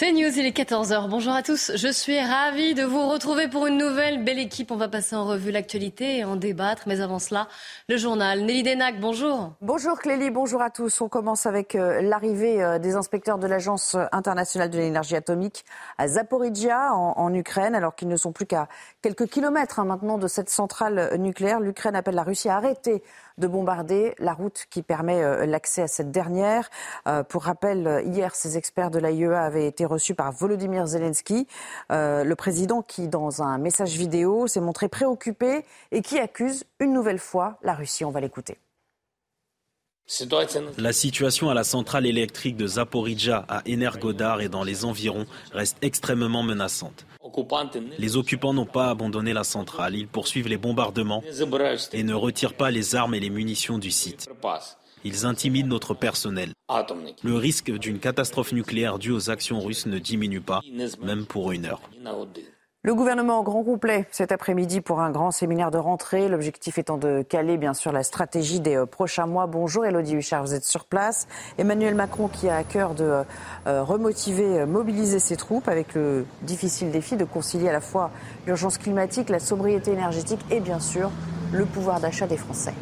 C'est News, il est 14h. Bonjour à tous. Je suis ravie de vous retrouver pour une nouvelle belle équipe. On va passer en revue l'actualité et en débattre. Mais avant cela, le journal. Nelly Denac, bonjour. Bonjour Clélie, bonjour à tous. On commence avec euh, l'arrivée euh, des inspecteurs de l'Agence internationale de l'énergie atomique à Zaporizhia, en, Ukraine, alors qu'ils ne sont plus qu'à quelques kilomètres hein, maintenant de cette centrale nucléaire. L'Ukraine appelle la Russie à arrêter de bombarder la route qui permet euh, l'accès à cette dernière. Euh, pour rappel, hier, ces experts de l'AIEA avaient été reçus par Volodymyr Zelensky, euh, le président qui, dans un message vidéo, s'est montré préoccupé et qui accuse une nouvelle fois la Russie. On va l'écouter. La situation à la centrale électrique de Zaporizhia à Energodar et dans les environs reste extrêmement menaçante. Les occupants n'ont pas abandonné la centrale, ils poursuivent les bombardements et ne retirent pas les armes et les munitions du site. Ils intimident notre personnel. Le risque d'une catastrophe nucléaire due aux actions russes ne diminue pas, même pour une heure. Le gouvernement en grand complet cet après-midi pour un grand séminaire de rentrée. L'objectif étant de caler, bien sûr, la stratégie des euh, prochains mois. Bonjour Elodie Huchard, vous êtes sur place. Emmanuel Macron qui a à cœur de euh, remotiver, euh, mobiliser ses troupes avec le difficile défi de concilier à la fois l'urgence climatique, la sobriété énergétique et, bien sûr, le pouvoir d'achat des Français.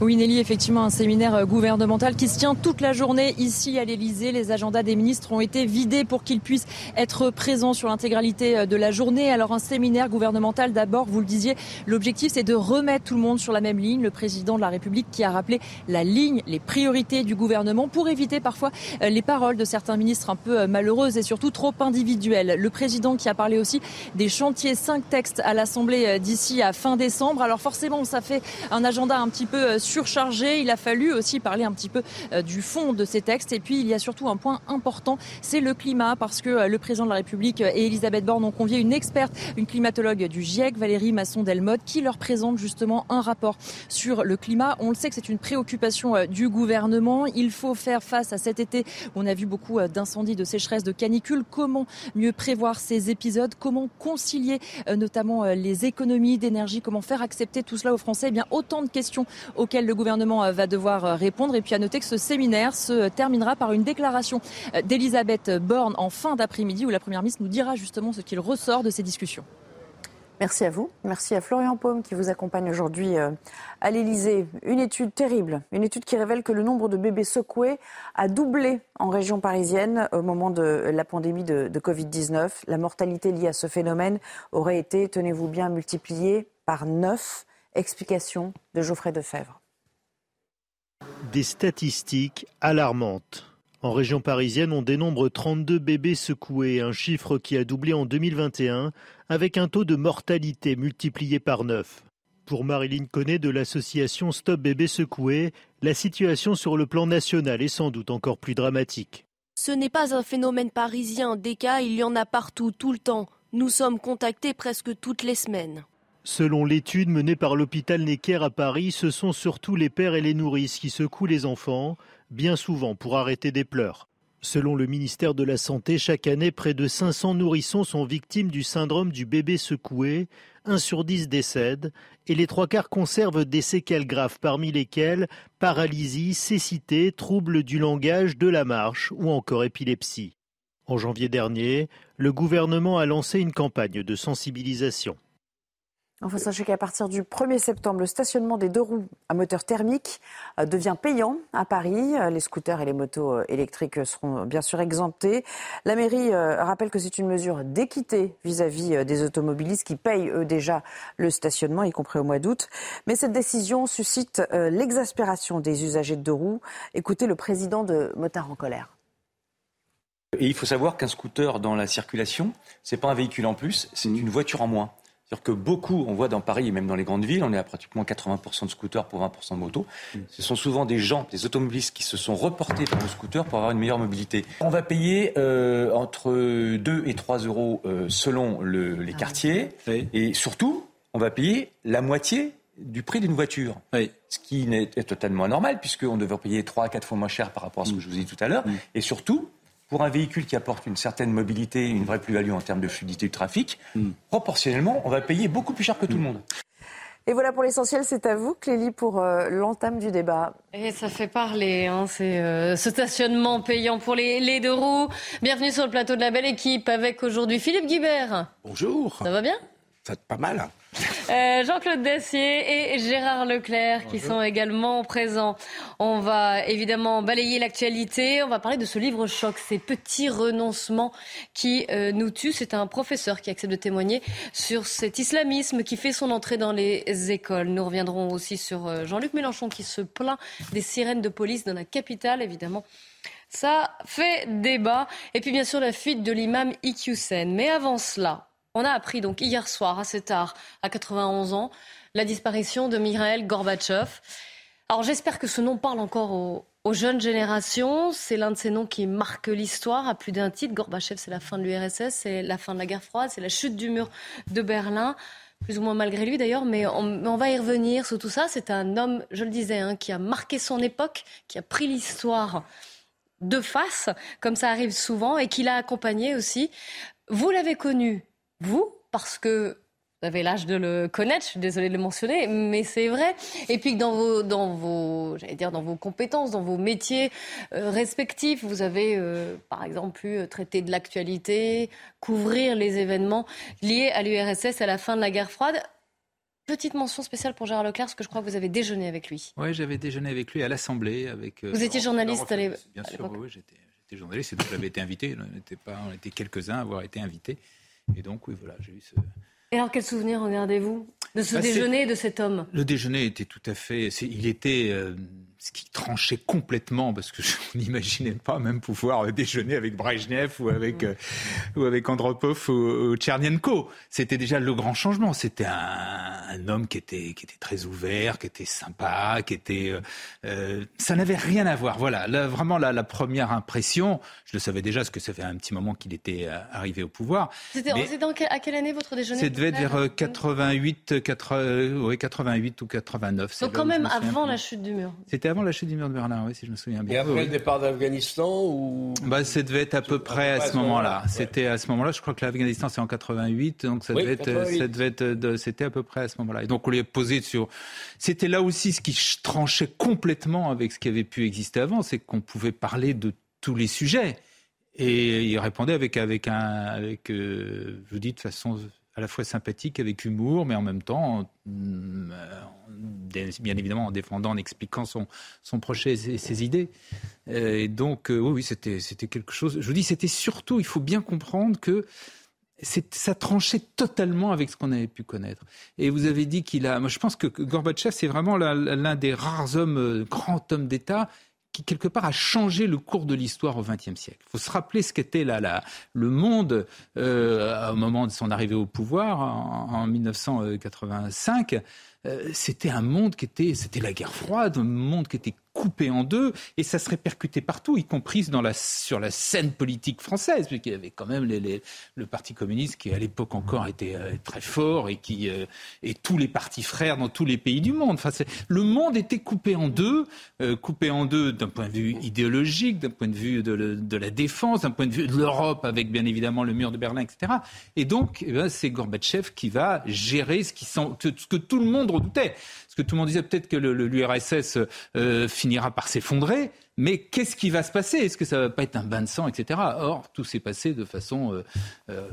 Oui, Nelly, effectivement, un séminaire euh, gouvernemental qui se tient toute la journée ici à l'Elysée. Les agendas des ministres ont été vidés pour qu'ils puissent être présents sur l'intégralité euh, de la journée. Alors, un séminaire gouvernemental, d'abord, vous le disiez, l'objectif, c'est de remettre tout le monde sur la même ligne. Le président de la République qui a rappelé la ligne, les priorités du gouvernement pour éviter parfois euh, les paroles de certains ministres un peu malheureuses et surtout trop individuelles. Le président qui a parlé aussi des chantiers, cinq textes à l'Assemblée d'ici à fin décembre. Alors, forcément, ça fait un agenda un petit peu surchargé. Il a fallu aussi parler un petit peu euh, du fond de ces textes. Et puis, il y a surtout un point important, c'est le climat, parce que euh, le président de la République et Elisabeth Borne ont convié une experte, une climatologue du GIEC, Valérie Masson-Delmotte, qui leur présente justement un rapport sur le climat. On le sait que c'est une préoccupation euh, du gouvernement. Il faut faire face à cet été on a vu beaucoup d'incendies, de sécheresse, de canicules. Comment mieux prévoir ces épisodes? Comment concilier notamment les économies d'énergie? Comment faire accepter tout cela aux Français? Eh bien, autant de questions auxquelles le gouvernement euh, va devoir euh, répondre. Et puis à noter que ce séminaire se terminera par une déclaration euh, d'Elisabeth Borne en fin d'après-midi où la Première ministre nous dira justement ce qu'il ressort de ces discussions. Merci à vous. Merci à Florian Paume qui vous accompagne aujourd'hui à l'Elysée. Une étude terrible, une étude qui révèle que le nombre de bébés secoués a doublé en région parisienne au moment de la pandémie de, de Covid-19. La mortalité liée à ce phénomène aurait été, tenez-vous bien, multipliée par 9. Explication de Geoffrey Defebvre des statistiques alarmantes. En région parisienne, on dénombre 32 bébés secoués, un chiffre qui a doublé en 2021, avec un taux de mortalité multiplié par 9. Pour Marilyn Connet de l'association Stop Bébé Secoué, la situation sur le plan national est sans doute encore plus dramatique. Ce n'est pas un phénomène parisien, des cas, il y en a partout, tout le temps. Nous sommes contactés presque toutes les semaines. Selon l'étude menée par l'hôpital Necker à Paris, ce sont surtout les pères et les nourrices qui secouent les enfants, bien souvent pour arrêter des pleurs. Selon le ministère de la Santé, chaque année, près de 500 nourrissons sont victimes du syndrome du bébé secoué. Un sur dix décède et les trois quarts conservent des séquelles graves, parmi lesquelles paralysie, cécité, troubles du langage, de la marche ou encore épilepsie. En janvier dernier, le gouvernement a lancé une campagne de sensibilisation. Enfin, sachez qu'à partir du 1er septembre, le stationnement des deux roues à moteur thermique euh, devient payant à Paris. Euh, les scooters et les motos euh, électriques seront bien sûr exemptés. La mairie rappelle que c'est une mesure d'équité vis-à-vis des automobilistes qui payent eux déjà le stationnement, y compris au mois d'août. Mais cette décision suscite l'exaspération des usagers de deux roues. Écoutez le président de Motard en colère. Et il faut savoir qu'un scooter dans la circulation, c'est pas un véhicule en plus, c'est une voiture en moins. C'est-à-dire que beaucoup, on voit dans Paris et même dans les grandes villes, on est à pratiquement 80% de scooters pour 20% de motos. Mm. Ce sont souvent des gens, des automobilistes qui se sont reportés vers le scooter pour avoir une meilleure mobilité. On va payer euh, entre 2 et 3 euros euh, selon le, les ah quartiers. Et surtout, on va payer la moitié du prix d'une voiture. Ce qui est totalement anormal, puisqu'on devrait payer 3 à 4 fois moins cher par rapport à ce que je vous ai dit tout à l'heure. Mm. Et surtout, pour un véhicule qui apporte une certaine mobilité, une vraie plus-value en termes de fluidité du trafic, mm. proportionnellement, on va payer beaucoup plus cher que tout le monde. Et voilà pour l'essentiel, c'est à vous, Clélie, pour euh, l'entame du débat. Et ça fait parler, hein, c'est euh, ce stationnement payant pour les, les, deux roues. Bienvenue sur le plateau de la belle équipe avec aujourd'hui Philippe Guibert. Bonjour. Ça va bien? Ça va pas mal. Euh, Jean-Claude Dacier et Gérard Leclerc qui sont également présents. On va évidemment balayer l'actualité. On va parler de ce livre choc, ces petits renoncements qui euh, nous tuent. C'est un professeur qui accepte de témoigner sur cet islamisme qui fait son entrée dans les écoles. Nous reviendrons aussi sur euh, Jean-Luc Mélenchon qui se plaint des sirènes de police dans la capitale, évidemment. Ça fait débat. Et puis bien sûr la fuite de l'imam Iqiyoussen. Mais avant cela, on a appris donc hier soir, assez tard, à 91 ans, la disparition de Mikhail Gorbatchev. Alors j'espère que ce nom parle encore aux, jeunes générations. C'est l'un de ces noms qui marque l'histoire à plus d'un titre. Gorbatchev, c'est la fin de l'URSS, c'est la fin de la guerre froide, c'est la chute du mur de Berlin plus ou moins malgré lui d'ailleurs, mais on, va y revenir sur tout ça. C'est un homme, je le disais, hein, qui a marqué son époque, qui a pris l'histoire de face, comme ça arrive souvent, et qui l'a accompagné aussi. Vous l'avez connu vous, parce que vous avez l'âge de le connaître, je suis désolée de le mentionner, mais c'est vrai. Et puis que dans vos, dans vos, j'allais dire, dans vos compétences, dans vos métiers euh, respectifs, vous avez, euh, par exemple, pu euh, traiter de l'actualité, couvrir les événements liés à l'URSS à la fin de la guerre froide. Petite mention spéciale pour Gérard Leclerc, parce que je crois que vous avez déjeuné avec lui. Oui, j'avais déjeuné avec lui à l'Assemblée. Avec, vous étiez journaliste à l'époque Bien sûr, oui, j'étais journaliste et donc j'avais été invité. On était, pas, on était quelques-uns à avoir été invités. Et donc, oui, voilà, j'ai eu ce. Et alors, quel souvenir regardez-vous de ce bah, déjeuner de cet homme? Le déjeuner était tout à fait. Il était. Euh, ce qui tranchait complètement, parce que je n'imaginais pas même pouvoir déjeuner avec Brezhnev ou avec, euh, ou avec Andropov ou, Tchernenko. C'était déjà le grand changement. C'était un, homme qui était, qui était très ouvert, qui était sympa, qui était... Euh, euh, ça n'avait rien à voir. Voilà, vraiment la, la, première impression, je le savais déjà, parce que ça fait un petit moment qu'il était arrivé au pouvoir. C'était à quelle année votre déjeuner Ça devait être vers 88, 88 ou 89. Donc quand même avant la chute du mur. C'était avant la chute du mur de Berlin, oui, si je me souviens bien. Et après le départ d'Afghanistan ou bah, Ça devait être à peu près à ce moment-là. C'était à ce moment-là, je crois que l'Afghanistan c'est en 88, donc ça devait être, ça devait être, c'était à peu près à ce moment-là. Et donc on lui a posé sur. C'était là aussi ce qui tranchait complètement avec ce qui avait pu exister avant, c'est qu'on pouvait parler de tous les sujets. Et il répondait avec, avec un, avec, euh, je vous dis de façon à la fois sympathique, avec humour, mais en même temps, mm, bien évidemment en défendant, en expliquant son, son projet et ses idées. Et donc, euh, oui, oui c'était, c'était quelque chose. Je vous dis, c'était surtout, il faut bien comprendre que ça tranchait totalement avec ce qu'on avait pu connaître. Et vous avez dit qu'il a. Moi, je pense que Gorbatchev, c'est vraiment l'un des rares hommes, euh, grands hommes d'État qui quelque part a changé le cours de l'histoire au XXe siècle. Il faut se rappeler ce qu'était le monde euh, au moment de son arrivée au pouvoir en, en 1985. Euh, c'était un monde qui était, c'était la guerre froide, un monde qui était coupé en deux, et ça se répercutait partout, y compris sur la scène politique française, puisqu'il y avait quand même le Parti communiste qui, à l'époque encore, était euh, très fort, et, qui, euh, et tous les partis frères dans tous les pays du monde. Enfin, le monde était coupé en deux, coupé en deux d'un point de vue idéologique, d'un point de vue de, la défense, d'un point de vue de l'Europe, avec bien évidemment le mur de Berlin, etc. Et donc, eh ben, c'est Gorbatchev qui va gérer ce, qui ce que tout le monde redoutait que tout le monde disait peut-être que l'URSS euh, finira par s'effondrer, mais qu'est-ce qui va se passer? Est-ce que ça va pas être un bain de sang, etc. Or, tout s'est passé de façon euh, euh,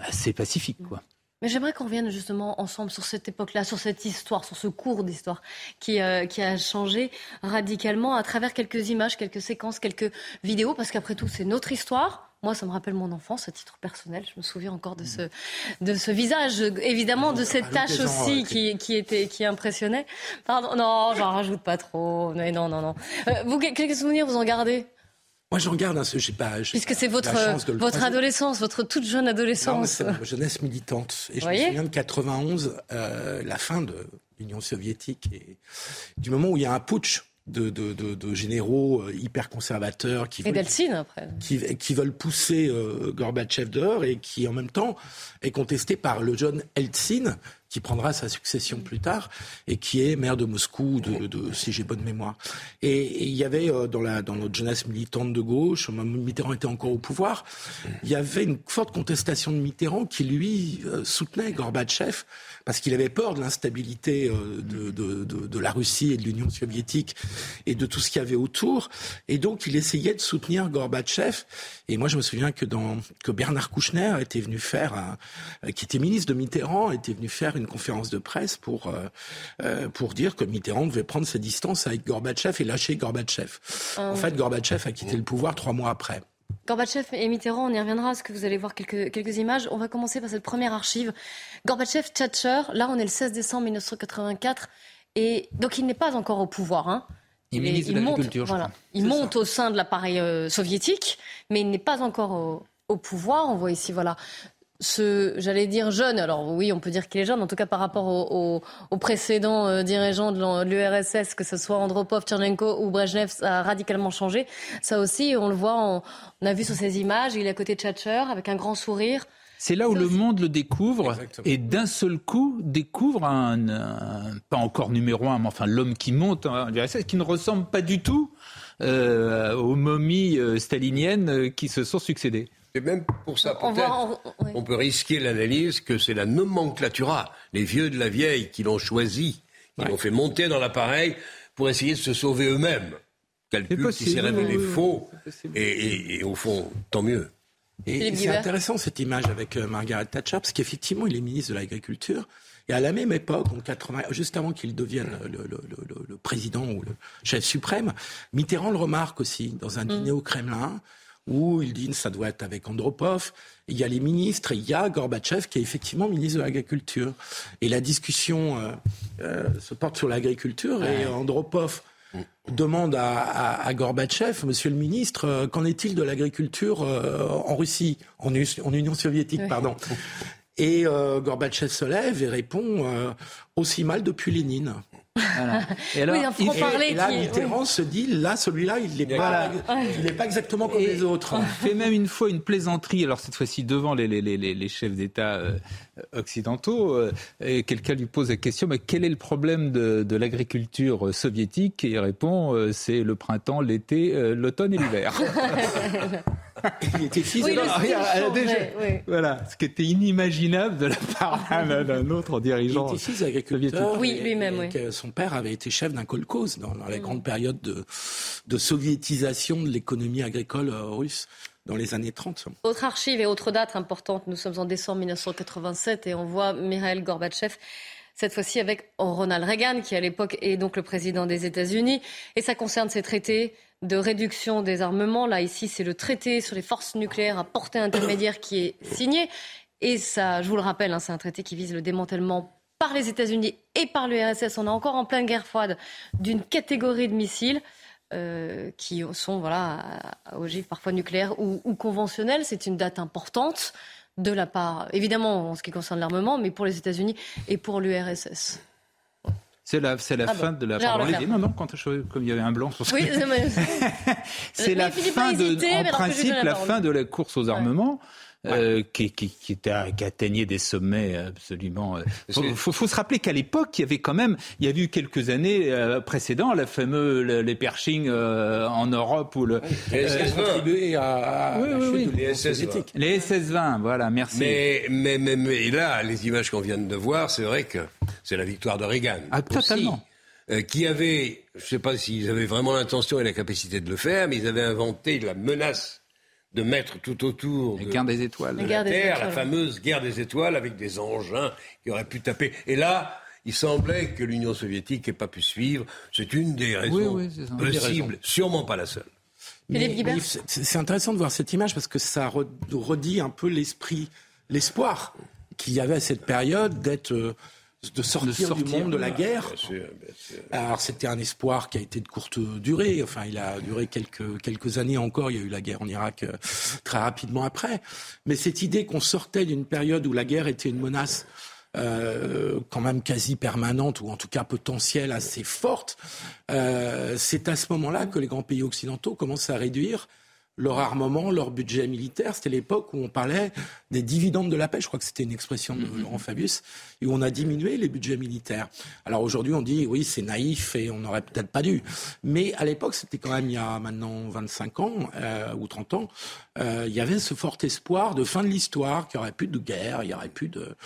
assez pacifique, quoi. Mais j'aimerais qu'on revienne justement ensemble sur cette époque-là, sur cette histoire, sur ce cours d'histoire qui a changé radicalement à travers quelques images, quelques séquences, quelques vidéos, parce qu'après tout, c'est notre histoire. Moi, ça me rappelle mon enfance à titre personnel. Je me souviens encore de ce, de ce visage, évidemment, de cette tâche aussi qui, qui, était, qui impressionnait. Pardon, non, j'en rajoute pas trop. Mais non, non, non. Euh, vous, quels souvenirs vous en gardez? Moi, j'en garde un, je sais pas. Puisque c'est votre, votre adolescence, votre toute jeune adolescence. C'est ma jeunesse militante. Et je me souviens de 91, euh, la fin de l'Union soviétique, et du moment où il y a un putsch de, de, de, de, généraux euh, hyper conservateurs qui, veulent, après. Qui, qui, veulent pousser euh, Gorbatchev dehors et qui en même temps est contesté par le jeune Eltsine qui prendra sa succession plus tard et qui est maire de Moscou, si j'ai bonne mémoire. Et, il y avait euh, dans, la, dans notre jeunesse militante de gauche, Mitterrand était encore au pouvoir, il y avait une forte contestation de Mitterrand qui lui euh, soutenait Gorbatchev parce qu'il avait peur de l'instabilité euh, de, de, la Russie et de l'Union soviétique et de tout ce qu'il y avait autour. Et donc il essayait de soutenir Gorbatchev. Et moi je me souviens que, que Bernard Kouchner était venu faire, qui était ministre de Mitterrand, était venu faire une conférence de presse pour, euh, euh, pour dire que Mitterrand devait prendre ses distances avec Gorbatchev et lâcher Gorbatchev. En ah fait, Gorbatchev a quitté le pouvoir trois mois après. Gorbatchev et Mitterrand, on y reviendra, parce que vous allez voir quelques, quelques images. On va commencer par cette première archive. Gorbatchev, Thatcher, là on est le 16 décembre 1984, et donc il n'est pas encore au pouvoir. Hein. Il, il, monte, voilà. il monte au sein de l'appareil euh, soviétique, mais il n'est pas encore au, au pouvoir. On voit ici, voilà, ce, j'allais dire jeune, alors oui, on peut dire qu'il est jeune, en tout cas par rapport aux au, précédents euh, dirigeants de l'URSS, que ce soit Andropov, Tchernenko ou Brezhnev, ça a radicalement changé. Ça aussi, on le voit, on, a vu sur ces images, il est à côté de Thatcher avec un grand sourire. C'est là où le monde le découvre et d'un seul coup découvre un, pas encore numéro un, mais enfin l'homme qui monte, hein, qui ne ressemble pas du tout euh, aux momies euh, staliniennes qui se sont succédées. Et même pour ça, peut-être, on, peut risquer l'analyse que c'est la nomenclatura, les vieux de la vieille qui l'ont choisi, qui l'ont fait monter dans l'appareil pour essayer de se sauver eux-mêmes. Calcul qui s'est révélé faux. Et, au fond, tant mieux. Et c'est intéressant cette image avec euh, Margaret Thatcher, parce qu'effectivement, il est ministre de l'Agriculture. Et à la même époque, en 80, juste avant qu'il devienne le, président ou le chef suprême, Mitterrand le remarque aussi dans un mm. dîner au Kremlin où il dit ça doit être avec Andropov. Il y a les ministres et il y a Gorbatchev qui est effectivement ministre de l'Agriculture. Et la discussion euh, euh, se porte sur l'agriculture et Andropov demande à, Gorbatchev, Monsieur le ministre, euh, qu'en est-il de l'agriculture en Russie, en, Union soviétique, pardon. Et Gorbatchev se lève et répond aussi mal depuis Lénine. Et alors, oui, et, là, Mitterrand se dit, là, celui-là, il n'est pas, pas exactement comme les autres. On fait même une fois une plaisanterie, alors cette fois-ci devant les, les, les, les chefs d'État euh, occidentaux, euh, et quelqu'un lui pose la question, mais quel est le problème de, de l'agriculture soviétique? Et il répond, euh, c'est le printemps, l'été, l'automne et l'hiver. il était fils oui, Voilà, ce qui était inimaginable de la part d'un autre dirigeant. Il était fils d'agriculteur. Oui, lui-même, oui. Son père avait été chef d'un kolkhoz dans, dans, la mm. grande période de, de soviétisation de l'économie agricole euh, russe dans les années 30. Autre archive et autre date importante, nous sommes en décembre 1987 et on voit Mikhail Gorbatchev cette fois-ci avec Ronald Reagan, qui à l'époque est donc le président des États-Unis. Et ça concerne ces traités de réduction des armements. Là, ici, c'est le traité sur les forces nucléaires à portée intermédiaire qui est signé. Et ça, je vous le rappelle, hein, c'est un traité qui vise le démantèlement par les États-Unis et par l'URSS. On est encore en pleine guerre froide d'une catégorie de missiles. Euh, qui sont voilà, à ogive parfois nucléaire ou, ou conventionnelle. C'est une date importante de la part, évidemment en ce qui concerne l'armement, mais pour les États-Unis et pour l'URSS. C'est la, c'est la ah fin de la. Pardon, non, non, quand comme il y avait un blanc sur Oui, c'est la fin de, en principe, la, fin de la course aux armements. Euh, qui, qui, qui, était, qui, atteignait des sommets absolument. Il euh, faut, faut, se rappeler qu'à l'époque, il y avait quand même, il y a eu quelques années euh, précédentes, la fameuse les Pershing euh, en Europe ou le les SS-20 à, oui, oui, oui. les SS-20. Les SS-20, voilà, merci. Mais, mais, mais, mais là, les images qu'on vient de voir, c'est vrai que c'est la victoire de Reagan. Ah, totalement. qui avait, je ne sais pas s'ils avaient vraiment l'intention et la capacité de le faire, mais ils avaient inventé la menace de mettre tout autour la guerre des étoiles. de la, Terre, la fameuse guerre des étoiles avec des engins qui auraient pu taper. Et là, il semblait que l'Union soviétique n'ait pas pu suivre. C'est une des raisons possibles, sûrement pas la seule. C'est intéressant de voir cette image parce que ça redit un peu l'esprit, l'espoir qu'il y avait à cette période d'être euh, de sortir, du monde de la guerre. Alors c'était un espoir qui a été de courte durée. Enfin, il a duré quelques quelques années encore. Il y a eu la guerre en Irak euh, très rapidement après. Mais cette idée qu'on sortait d'une période où la guerre était une menace euh, quand même quasi permanente ou en tout cas potentielle assez forte, euh, c'est à ce moment-là que les grands pays occidentaux commencent à réduire leur armement, leur budget militaire. C'était l'époque où on parlait des dividendes de la paix. Je crois que c'était une expression de mm-hmm. Laurent Fabius, et où on a diminué les budgets militaires. Alors aujourd'hui, on dit oui, c'est naïf et on n'aurait peut-être pas dû. Mais à l'époque, c'était quand même il y a maintenant 25 ans euh, ou 30 ans, euh, il y avait ce fort espoir de fin de l'histoire, qu'il n'y aurait plus de guerre, il y aurait plus de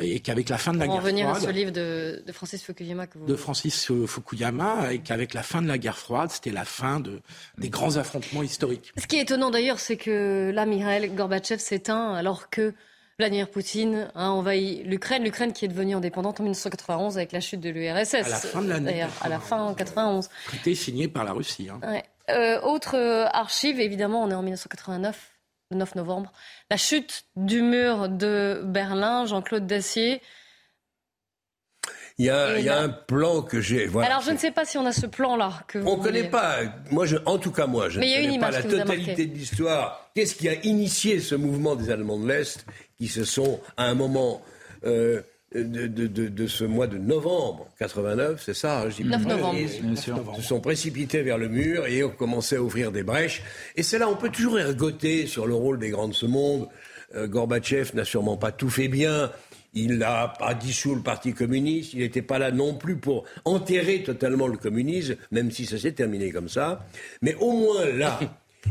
et qu'avec la fin de la guerre froide. revenir à ce livre de, de Francis Fukuyama que vous... de Francis Fukuyama et qu'avec la fin de la guerre froide, c'était la fin de des grands affrontements historiques qui est étonnant d'ailleurs, c'est que là, Mikhail Gorbatchev s'éteint alors que Vladimir Poutine a envahi l'Ukraine, l'Ukraine qui est devenue indépendante en 1991 avec la chute de l'URSS. À la fin de l'année. À la fin en 91. Traité signé par la Russie. Hein. Euh, autre euh, archive, évidemment, on est en 1989, le 9 novembre. La chute du mur de Berlin, Jean-Claude Dacier. Il y a, un plan que j'ai. Alors, je ne sais pas si on a ce plan-là. on ne connaît pas. Moi, je, en tout cas, moi, je ne connais pas la totalité de l'histoire. Qu'est-ce qui a initié ce mouvement des Allemands de l'Est qui se sont, à un moment euh, de, de, ce mois de novembre 89, c'est ça, hein, je dis 9 novembre. se sont précipités vers le mur et ont commencé à ouvrir des brèches. Et c'est là, on peut toujours ergoter sur le rôle des grands de ce monde. Euh, Gorbatchev n'a sûrement pas tout fait bien. Il n'a pas dissous le Parti communiste. Il n'était pas là non plus pour enterrer totalement le communisme, même si ça s'est terminé comme ça. Mais au moins là,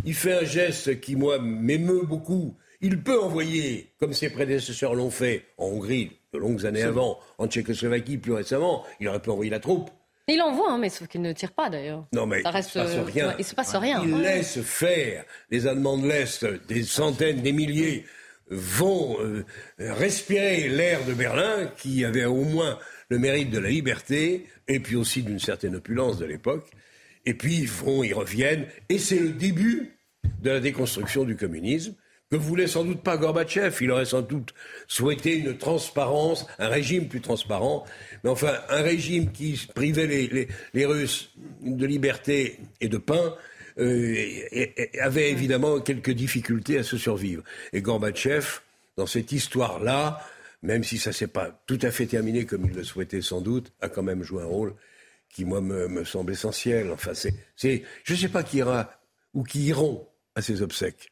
il fait un geste qui, moi, m'émeut beaucoup. Il peut envoyer, comme ses prédécesseurs l'ont fait en Hongrie de longues années avant, en Tchécoslovaquie plus récemment, il aurait pu envoyer la troupe. Il envoie, hein, mais sauf qu'il ne tire pas d'ailleurs. Non, mais ça reste, il se passe rien. Il se passe rien. Il laisse faire les Allemands de l'Est, des centaines, des milliers vont euh, respirer l'air de Berlin, qui avait au moins le mérite de la liberté, et puis aussi d'une certaine opulence de l'époque. Et puis ils vont, ils reviennent, et c'est le début de la déconstruction du communisme que voulait sans doute pas Gorbatchev. Il aurait sans doute souhaité une transparence, un régime plus transparent, mais enfin un régime qui privait les, Russes de liberté et de pain euh, avait évidemment quelques difficultés à se survivre. Et Gorbatchev, dans cette histoire-là, même si ça s'est pas tout à fait terminé comme il le souhaitait sans doute, a quand même joué un rôle qui, moi, me, me semble essentiel. Enfin, c'est, je ne sais pas qui ira ou qui iront à ces obsèques.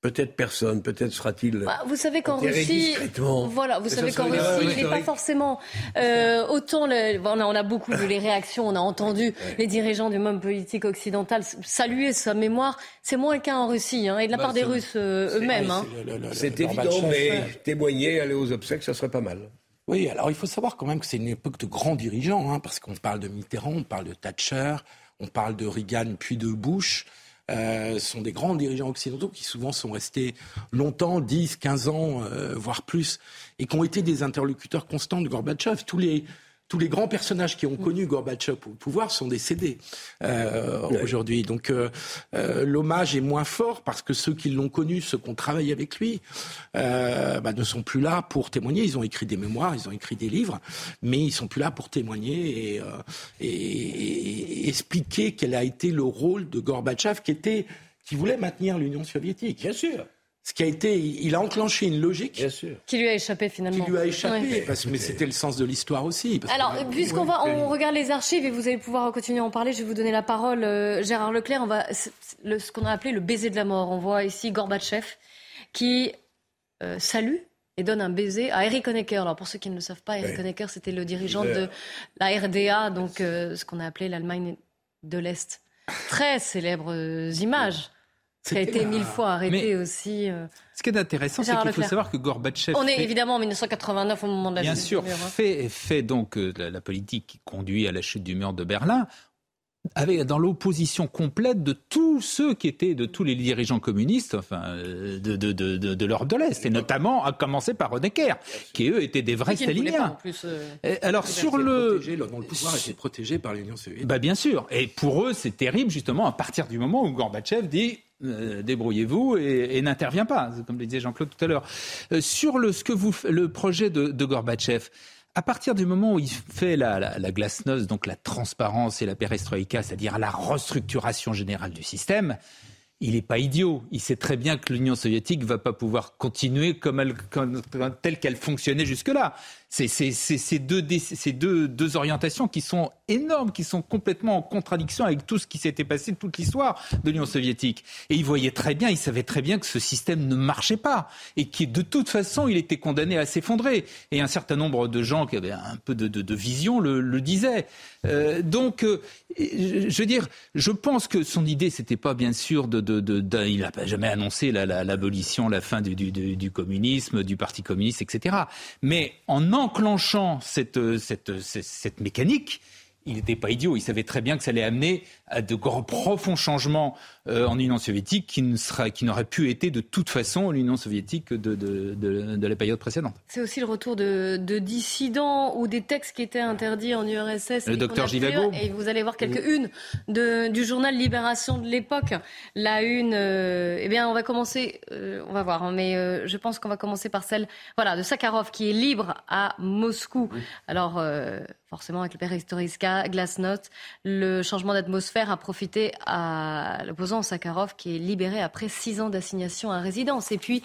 Peut-être personne, peut-être sera-t-il. Bah, vous savez qu'en Russie, voilà, vous savez qu'en Russie, il n'est pas forcément euh, autant. Le, on, a, on a beaucoup vu les réactions, on a entendu les dirigeants du monde politique occidental saluer sa mémoire. C'est moins le cas en Russie, hein, et de la bah, part des Russes euh, eux-mêmes. Hein. C'est évident, mais témoigner, aller aux obsèques, ça serait pas mal. Oui, alors il faut savoir quand même que c'est une époque de grands dirigeants, hein, parce qu'on parle de Mitterrand, on parle de Thatcher, on parle de Reagan puis de Bush. Euh, sont des grands dirigeants occidentaux qui souvent sont restés longtemps, 10, 15 ans, euh, voire plus, et qui ont été des interlocuteurs constants de Gorbatchev. Tous les tous les grands personnages qui ont connu Gorbatchev au pouvoir sont décédés euh, aujourd'hui. Donc euh, euh, l'hommage est moins fort parce que ceux qui l'ont connu, ceux qui ont travaillé avec lui, euh, bah, ne sont plus là pour témoigner. Ils ont écrit des mémoires, ils ont écrit des livres, mais ils sont plus là pour témoigner et, euh, et, et, et expliquer quel a été le rôle de Gorbatchev qui était qui voulait maintenir l'Union soviétique. Bien sûr ce qui a été, il a enclenché une logique qui lui a échappé finalement. Qui lui a échappé, parce, mais c'était le sens de l'histoire aussi. Alors, puisqu'on va, on regarde les archives et vous allez pouvoir continuer à en parler, je vais vous donner la parole, euh, Gérard Leclerc. On va, le, ce qu'on a appelé le baiser de la mort. On voit ici Gorbatchev qui euh, salue et donne un baiser à Eric Honecker. Alors pour ceux qui ne le savent pas, Eric Honecker, c'était le dirigeant de la RDA, donc euh, ce qu'on a appelé l'Allemagne de l'Est. Très célèbres images qui a été mille fois arrêté aussi. Euh, ce qui est intéressant, c'est qu'il faut savoir que Gorbatchev. On est évidemment en 1989 au moment de la Bien sûr, hein. fait, fait donc euh, la, politique qui conduit à la chute du mur de Berlin avec, dans l'opposition complète de tous ceux qui étaient, de tous les dirigeants communistes, enfin, euh, de, de, de, de l'Europe de l'Est, et notamment à commencer par Honecker, qui eux étaient des vrais staliniens. alors sur le, protégé, le pouvoir était protégé par l'Union soviétique. Bah bien sûr, et pour eux c'est terrible justement à partir du moment où Gorbatchev dit euh, débrouillez-vous et, n'intervient pas, comme le disait Jean-Claude tout à l'heure. Euh, sur le, ce que vous, le projet de, de Gorbatchev, à partir du moment où il fait la, la, la glasnost, donc la transparence et la perestroïka, c'est-à-dire la restructuration générale du système, il n'est pas idiot. Il sait très bien que l'Union soviétique ne va pas pouvoir continuer comme elle, telle qu'elle fonctionnait jusque-là. C'est ces deux, deux, orientations qui sont énormes, qui sont complètement en contradiction avec tout ce qui s'était passé, toute l'histoire de l'Union soviétique. Et il voyait très bien, il savait très bien que ce système ne marchait pas et que de toute façon, il était condamné à s'effondrer. Et un certain nombre de gens qui avaient un peu de, de, vision le, le disaient. Euh, donc, euh, je veux dire, je pense que son idée, c'était pas bien sûr de, de, de, il n'a jamais annoncé l'abolition, la, la, fin du, du, du, communisme, du parti communiste, etc. Mais en enclenchant cette, cette, cette, cette mécanique, il n'était pas idiot. Il savait très bien que ça allait amener à de grands profonds changements euh, en Union soviétique qui, ne sera, qui n'aurait pu être de toute façon l'Union soviétique de, de, de, la période précédente. C'est aussi le retour de, dissidents ou des textes qui étaient interdits en URSS. Le docteur Givago. Et vous allez voir quelques-unes du journal Libération de l'époque. La une, euh, eh bien, on va commencer, euh, on va voir, hein, mais je pense qu'on va commencer par celle voilà, de Sakharov qui est libre à Moscou. Alors, forcément, avec le père Historiska, Glasnost, le changement d'atmosphère a profité à l'opposant Sakharov qui est libéré après six ans d'assignation à résidence. Et puis,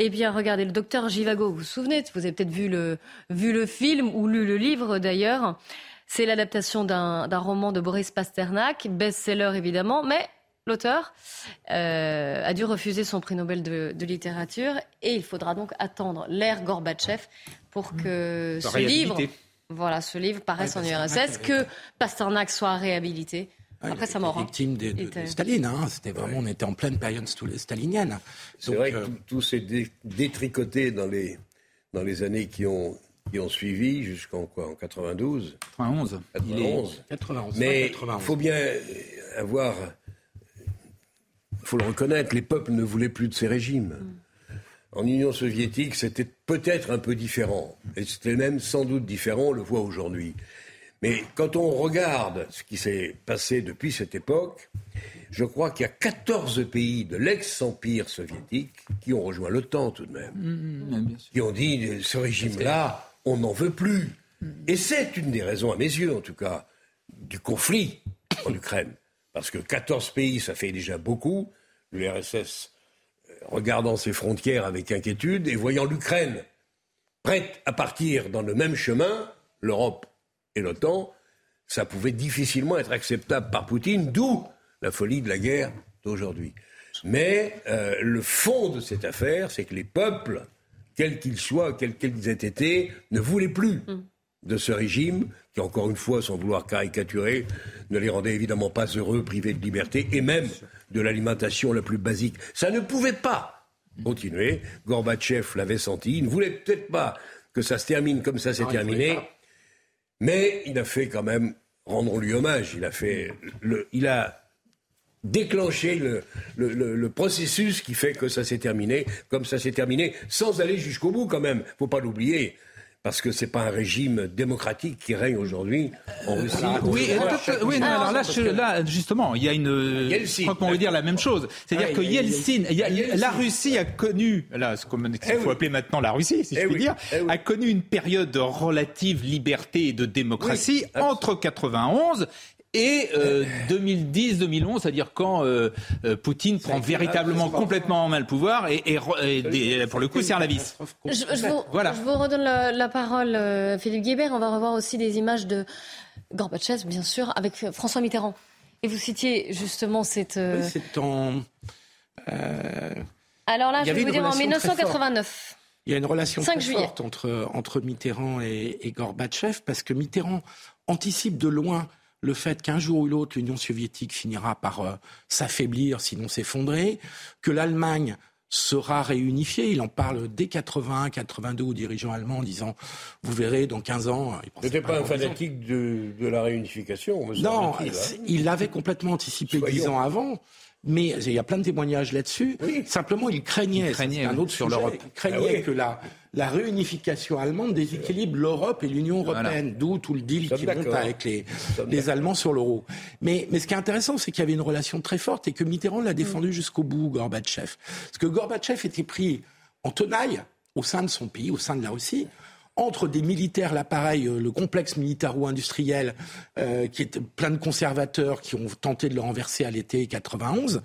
eh bien, regardez, le docteur Givago, vous vous souvenez, vous avez peut-être vu le, vu le film ou lu le livre d'ailleurs. C'est l'adaptation d'un roman de Boris Pasternak, best-seller évidemment, mais l'auteur euh, a dû refuser son prix Nobel de, littérature et il faudra donc attendre l'ère Gorbatchev pour que ce livre voilà, ce livre paraisse en URSS, que Pasternak soit réhabilité. Après sa mort. Hein. Victime de, de, Staline, hein. c'était vraiment, on était en pleine période stalinienne. C'est vrai que euh, tout, s'est détricoté dans les, dans les années qui ont, qui ont suivi, jusqu'en quoi, en 92 91. 91. 91. Mais il faut bien avoir, il faut le reconnaître, les peuples ne voulaient plus de ces régimes. Mm en Union soviétique, c'était peut-être un peu différent. Et c'était même sans doute différent, on le voit aujourd'hui. Mais quand on regarde ce qui s'est passé depuis cette époque, je crois qu'il y a 14 pays de l'ex-empire soviétique qui ont rejoint l'OTAN tout de même, mmh, mmh, qui ont dit ce régime-là, on n'en veut plus. Mmh. Et c'est une des raisons, à mes yeux en tout cas, du conflit en Ukraine. Parce que 14 pays, ça fait déjà beaucoup. L'URSS regardant ses frontières avec inquiétude et voyant l'Ukraine prête à partir dans le même chemin, l'Europe et l'OTAN, ça pouvait difficilement être acceptable par Poutine, d'où la folie de la guerre d'aujourd'hui. Mais euh, le fond de cette affaire, c'est que les peuples, quels qu'ils soient, quels qu'ils aient été, ne voulaient plus mm. de ce régime qui, encore une fois, sans vouloir caricaturer, ne les rendait évidemment pas heureux, privés de liberté et même de l'alimentation la plus basique. Ça ne pouvait pas continuer. Gorbatchev l'avait senti. Il ne voulait peut-être pas que ça se termine comme ça s'est terminé. Mais il a fait quand même, rendons-lui hommage, il a fait, le, il a déclenché le, le, processus qui fait que ça s'est terminé comme ça s'est terminé, sans aller jusqu'au bout quand même. Faut pas l'oublier parce que c'est pas un régime démocratique qui règne aujourd'hui en Russie. oui, oui alors là, justement, il y a une. Je crois qu'on veut dire la même chose. C'est-à-dire que Yeltsin, la Russie a connu, là, ce qu'il eh faut appeler maintenant la Russie, si je eh puis dire, eh a connu une période de relative liberté et de démocratie entre 91 et 2010-2011, euh, c'est-à-dire quand euh, euh, Poutine prend véritablement complètement en main le pouvoir et, pour le coup serre la vis. Je, vous, voilà. je vous redonne la, parole, Philippe Guébert. On va revoir aussi des images de Gorbatchev, bien sûr, avec François Mitterrand. Et vous citiez justement cette... c'est en... Alors là, je vais vous dire en 1989. Il y a une relation très forte entre, entre Mitterrand et, et Gorbatchev parce que Mitterrand anticipe de loin le fait qu'un jour ou l'autre, l'Union soviétique finira par euh, s'affaiblir, sinon s'effondrer, que l'Allemagne sera réunifiée. Il en parle dès 81, 82 aux dirigeants allemands en disant, vous verrez, dans 15 ans... N'était pas, pas un fanatique de, la réunification, Non, hein. il l'avait complètement anticipé dix ans avant. Mais il y a plein de témoignages là-dessus. Simplement, il craignait, un autre sur l'Europe, il craignait ah que la, la réunification allemande déséquilibre l'Europe et l'Union européenne, d'où tout le deal qui monte avec les, les Allemands sur l'euro. Mais, mais ce qui est intéressant, c'est qu'il y avait une relation très forte et que Mitterrand l'a défendu jusqu'au bout, Gorbatchev. Parce que Gorbatchev était pris en tenaille au sein de son pays, au sein de la Russie, entre des militaires, l'appareil, euh, le complexe militaro-industriel, euh, qui est plein de conservateurs qui ont tenté de le renverser à l'été 91,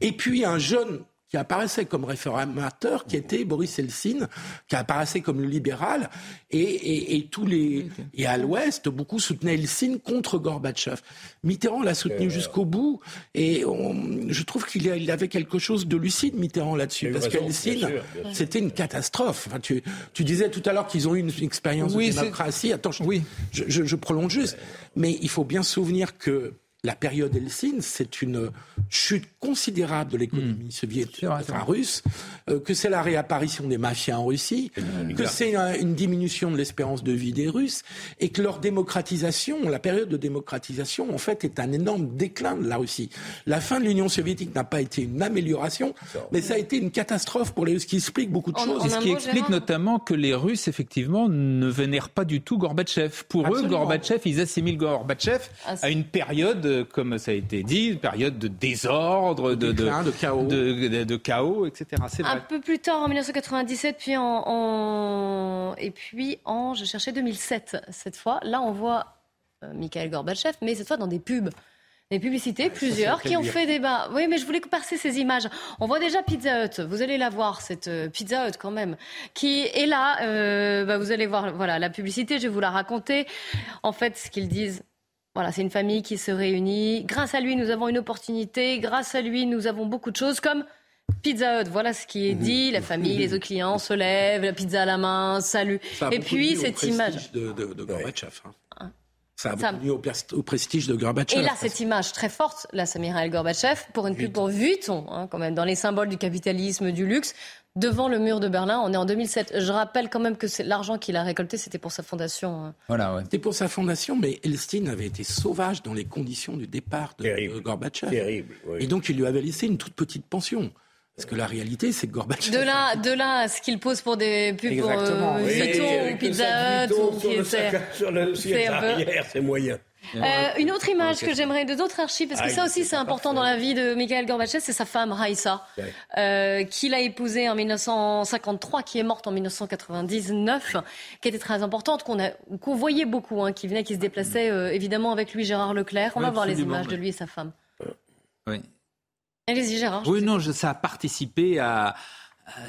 et puis un jeune qui apparaissait comme réformateur, qui était Boris Eltsine, qui apparaissait comme le libéral, et, et, tous les et à l'Ouest, beaucoup soutenaient Eltsine contre Gorbatchev. Mitterrand l'a soutenu jusqu'au bout, et je trouve qu'il avait quelque chose de lucide Mitterrand là-dessus, parce qu'Eltsine, c'était une catastrophe. Enfin, tu, tu disais tout à l'heure qu'ils ont eu une, expérience de démocratie. Attends, oui. je, je, je prolonge juste, mais il faut bien se souvenir que la période Helsinki, c'est une chute considérable de l'économie hmm. soviétique, enfin russe, euh, que c'est la réapparition des mafias en Russie, que c'est une diminution de l'espérance de vie des Russes, et que leur démocratisation, la période de démocratisation, en fait, est un énorme déclin de la Russie. La fin de l'Union soviétique n'a pas été une amélioration, mais ça a été une catastrophe pour les Russes, qui explique beaucoup de choses. Et ce qui explique notamment que les Russes, effectivement, ne vénèrent pas du tout Gorbatchev. Pour eux, Gorbatchev, ils assimilent Gorbatchev ah, à une période comme ça a été dit, une période de désordre, de, de, chaos. De, chaos, etc. Un peu plus tard, en 1997, puis en, et puis en, je cherchais 2007 cette fois. Là, on voit euh, Mikhail Gorbatchev, mais cette fois dans des pubs. Des publicités, plusieurs, qui ont fait débat. Oui, mais je voulais passer ces images. On voit déjà Pizza Hut. Vous allez la voir, cette euh, Pizza Hut quand même, qui est là. Euh, bah, vous allez voir, voilà, la publicité. Je vais vous la raconter. En fait, ce qu'ils disent, voilà, c'est une famille qui se réunit. Grâce à lui, nous avons une opportunité. Grâce à lui, nous avons beaucoup de choses comme Pizza Hut, voilà ce qui est dit. La famille, les autres clients se lèvent, la pizza à la main, salut. Et puis cette image. De, de, de Gorbatchev. Hein. Hein. Ça a beaucoup au, prestige de Gorbatchev. Et là, cette image très forte, là, Samira El Gorbatchev, pour une pub pour Vuitton, hein, quand même, dans les symboles du capitalisme, du luxe devant le mur de Berlin. On est en 2007. Je rappelle quand même que c'est l'argent qu'il a récolté, c'était pour sa fondation. Hein. Voilà, ouais. C'était pour sa fondation, mais Elstine avait été sauvage dans les conditions du départ de, Gorbatchev. Terrible. Et donc, il lui avait laissé une toute petite pension. Parce que la réalité, c'est que Gorbatchev. De là, de là ce qu'il pose pour des pubs pour euh, oui, ou Pizza Hut, c'est moyen. Euh, une autre image que j'aimerais de d'autres archives, parce que ça aussi c'est important dans la vie de Mikhail Gorbatchev, c'est sa femme Raïssa, euh, qu'il a épousée en 1953, qui est morte en 1999, qui était très importante, qu'on voyait beaucoup, hein, qui venait, qui se déplaçait euh, évidemment avec lui, Gérard Leclerc. On va voir les images de lui et sa femme. Oui. Allez-y Gérard. Oui, non, ça a participé à,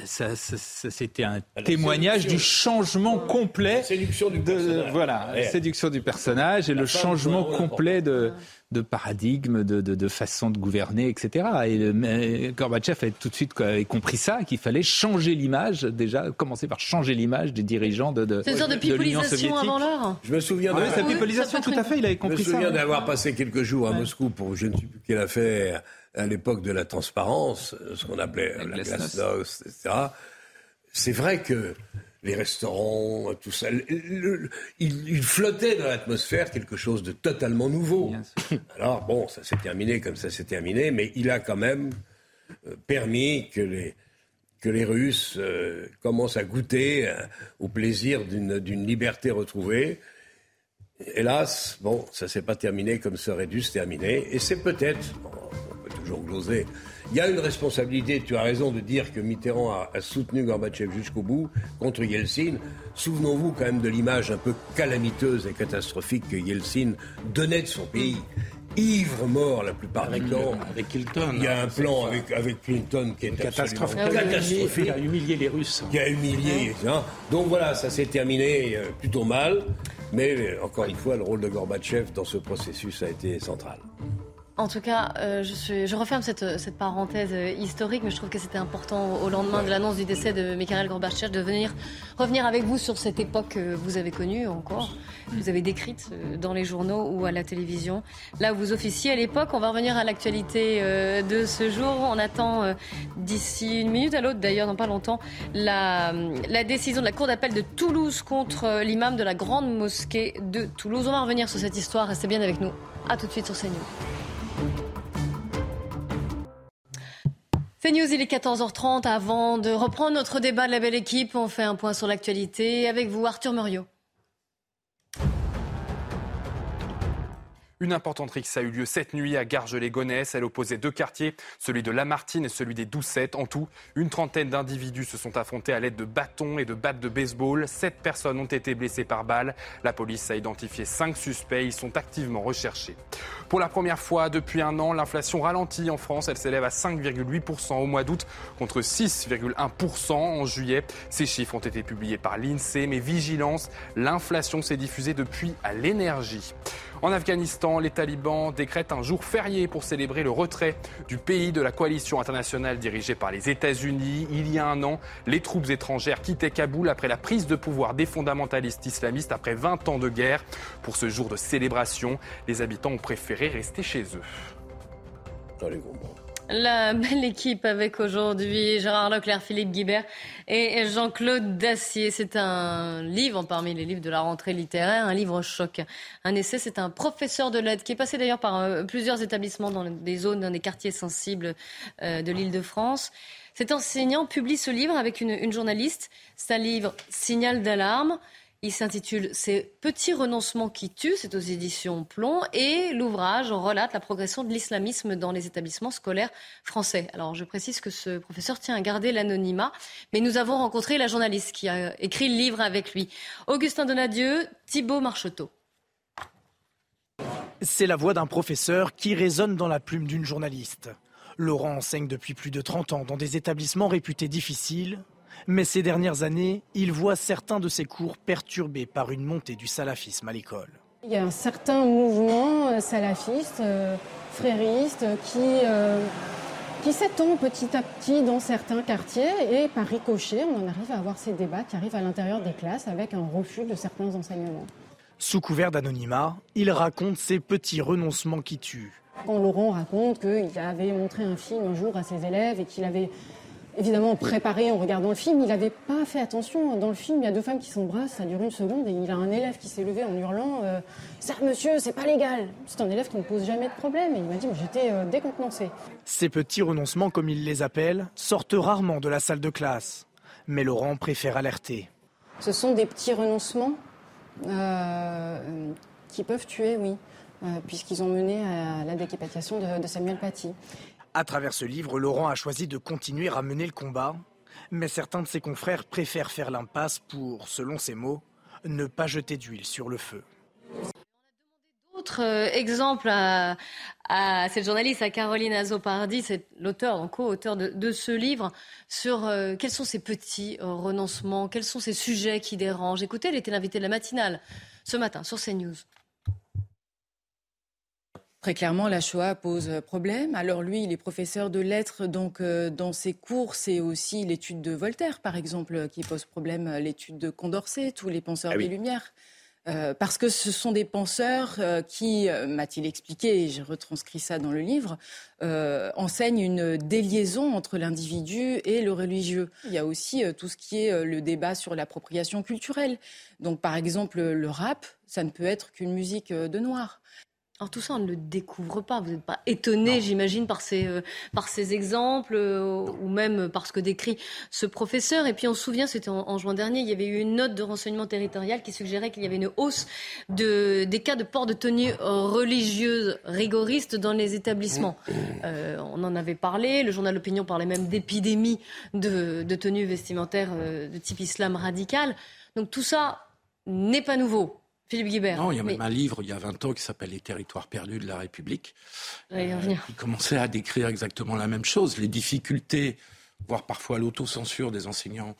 ça, c'était un témoignage du changement complet. séduction du personnage. Voilà, séduction du personnage et le changement complet de, de paradigme, de, de, façon de gouverner, etc. Et Gorbatchev a tout de suite compris ça, qu'il fallait changer l'image, déjà, commencer par changer l'image des dirigeants de, de, C'est une sorte de pipolisation avant l'heure Je me souviens de... pipolisation, tout à fait, il avait compris ça. Je me souviens d'avoir passé quelques jours à Moscou pour je ne sais plus quelle affaire à l'époque de la transparence, ce qu'on appelait la, la glasnost, etc. C'est vrai que les restaurants, tout ça, il, flottait dans l'atmosphère quelque chose de totalement nouveau. Alors bon, ça s'est terminé comme ça s'est terminé, mais il a quand même euh, permis que les, que les Russes euh, commencent à goûter euh, au plaisir d'une liberté retrouvée. Hélas, bon, ça s'est pas terminé comme ça aurait dû se terminer, et c'est peut-être, toujours gloser. Il y a une responsabilité, tu as raison de dire que Mitterrand a, soutenu Gorbatchev jusqu'au bout contre Yeltsin. Souvenons-vous quand même de l'image un peu calamiteuse et catastrophique que Yeltsin donnait de son pays. Ivre mort la plupart du temps. Avec Clinton. Il y a un plan avec, avec Clinton qui est catastrophique. catastrophique. Qui a humilié les Russes. Qui a humilié. Hein. Donc voilà, ça s'est terminé euh, plutôt mal. Mais euh, encore une fois, le rôle de Gorbatchev dans ce processus a été central. En tout cas, euh, je, referme cette, parenthèse euh, historique, mais je trouve que c'était important au lendemain de l'annonce du décès de Mikhail Gorbatchev de venir revenir avec vous sur cette époque que vous avez connue encore, que vous avez décrite euh, dans les journaux ou à la télévision. Là où vous officiez à l'époque, on va revenir à l'actualité de ce jour. On attend d'ici une minute à l'autre, d'ailleurs, dans pas longtemps, la, décision de la Cour d'appel de Toulouse contre l'imam de la grande mosquée de Toulouse. On va revenir sur cette histoire. Restez bien avec nous. A tout de suite sur CNews. C'est News, il est 14h30. Avant de reprendre notre débat de la belle équipe, on fait un point sur l'actualité avec vous, Arthur Muriot. Une importante rixe a eu lieu cette nuit à Garges-les-Gonesse. Elle opposait deux quartiers, celui de Lamartine et celui des Doucettes. En tout, une trentaine d'individus se sont affrontés à l'aide de bâtons et de battes de baseball. Sept personnes ont été blessées par balles. La police a identifié cinq suspects. Ils sont activement recherchés. Pour la première fois depuis un an, l'inflation ralentit en France. Elle s'élève à 5,8% au mois d'août contre 6,1% en juillet. Ces chiffres ont été publiés par l'INSEE, mais vigilance, l'inflation s'est diffusée depuis à l'énergie. En Afghanistan, les talibans décrètent un jour férié pour célébrer le retrait du pays de la coalition internationale dirigée par les États-Unis. Il y a un an, les troupes étrangères quittaient Kaboul après la prise de pouvoir des fondamentalistes islamistes après 20 ans de guerre. Pour ce jour de célébration, les habitants ont préféré rester chez eux. La belle équipe avec aujourd'hui Gérard Leclerc, Philippe Guibert et Jean-Claude Dacier. C'est un livre parmi les livres de la rentrée littéraire, un livre choc. Un essai, c'est un professeur de lettres qui est passé d'ailleurs par euh, plusieurs établissements dans des zones, dans des quartiers sensibles euh, de l'île de France. Cet enseignant publie ce livre avec une, une journaliste. C'est un livre signal d'alarme. Il s'intitule Ces petits renoncements qui tuent, c'est aux éditions Plomb, et l'ouvrage relate la progression de l'islamisme dans les établissements scolaires français. Alors je précise que ce professeur tient à garder l'anonymat, mais nous avons rencontré la journaliste qui a écrit le livre avec lui. Augustin Donadieu, Thibault Marcheteau. C'est la voix d'un professeur qui résonne dans la plume d'une journaliste. Laurent enseigne depuis plus de 30 ans dans des établissements réputés difficiles, mais ces dernières années, il voit certains de ses cours perturbés par une montée du salafisme à l'école. Il y a un certain mouvement euh, salafiste, euh, frériste, qui, euh, qui s'étend petit à petit dans certains quartiers et par ricochet, on en arrive à avoir ces débats qui arrivent à l'intérieur des classes avec un refus de certains enseignements. Sous couvert d'anonymat, il raconte ces petits renoncements qui tuent. Quand Laurent raconte qu'il avait montré un film un jour à ses élèves et qu'il avait évidemment préparé en regardant le film. Il n'avait pas fait attention. Dans le film, il y a deux femmes qui s'embrassent, ça dure une seconde, et il a un élève qui s'est levé en hurlant euh, Ça, monsieur, c'est pas légal C'est un élève qui ne pose jamais de problème. Et il m'a dit J'étais euh, décontenancé. Ces petits renoncements, comme il les appelle, sortent rarement de la salle de classe. Mais Laurent préfère alerter. Ce sont des petits renoncements euh, qui peuvent tuer, oui, puisqu'ils ont mené à la décapitation de, de Samuel Paty. À travers ce livre, Laurent a choisi de continuer à mener le combat, mais certains de ses confrères préfèrent faire l'impasse pour, selon ses mots, ne pas jeter d'huile sur le feu. Autre euh, exemple à, cette journaliste, à Caroline Azopardi, c'est l'auteur, co-auteur de, ce livre, sur euh, quels sont ces petits euh, renoncements, quels sont ces sujets qui dérangent. Écoutez, elle était l'invitée de la matinale ce matin sur CNews. Très clairement, la Shoah pose problème. Alors lui, il est professeur de lettres, donc euh, dans ses cours, c'est aussi l'étude de Voltaire, par exemple, qui pose problème, l'étude de Condorcet, tous les penseurs ah des Lumières. Euh, parce que ce sont des penseurs euh, qui, m'a-t-il expliqué, et j'ai retranscrit ça dans le livre, enseignent une déliaison entre l'individu et le religieux. Il y a aussi tout ce qui est le débat sur l'appropriation culturelle. Donc par exemple, le rap, ça ne peut être qu'une musique de noir. Alors tout ça, on ne le découvre pas. Vous n'êtes pas étonné, j'imagine, par ces, euh, par ces exemples euh, ou même par ce que décrit ce professeur. Et puis on se souvient, c'était en, juin dernier, il y avait eu une note de renseignement territorial qui suggérait qu'il y avait une hausse de, des cas de port de tenue religieuse rigoriste dans les établissements. Euh, on en avait parlé. Le journal Opinion parlait même d'épidémie de, de tenues vestimentaires de type islam radical. Donc tout ça n'est pas nouveau. Philippe Guibert. Non, il y a même un livre il y a 20 ans qui s'appelle Les territoires perdus de la République. Euh, qui commençait à décrire exactement la même chose. Les difficultés, voire parfois l'autocensure des enseignants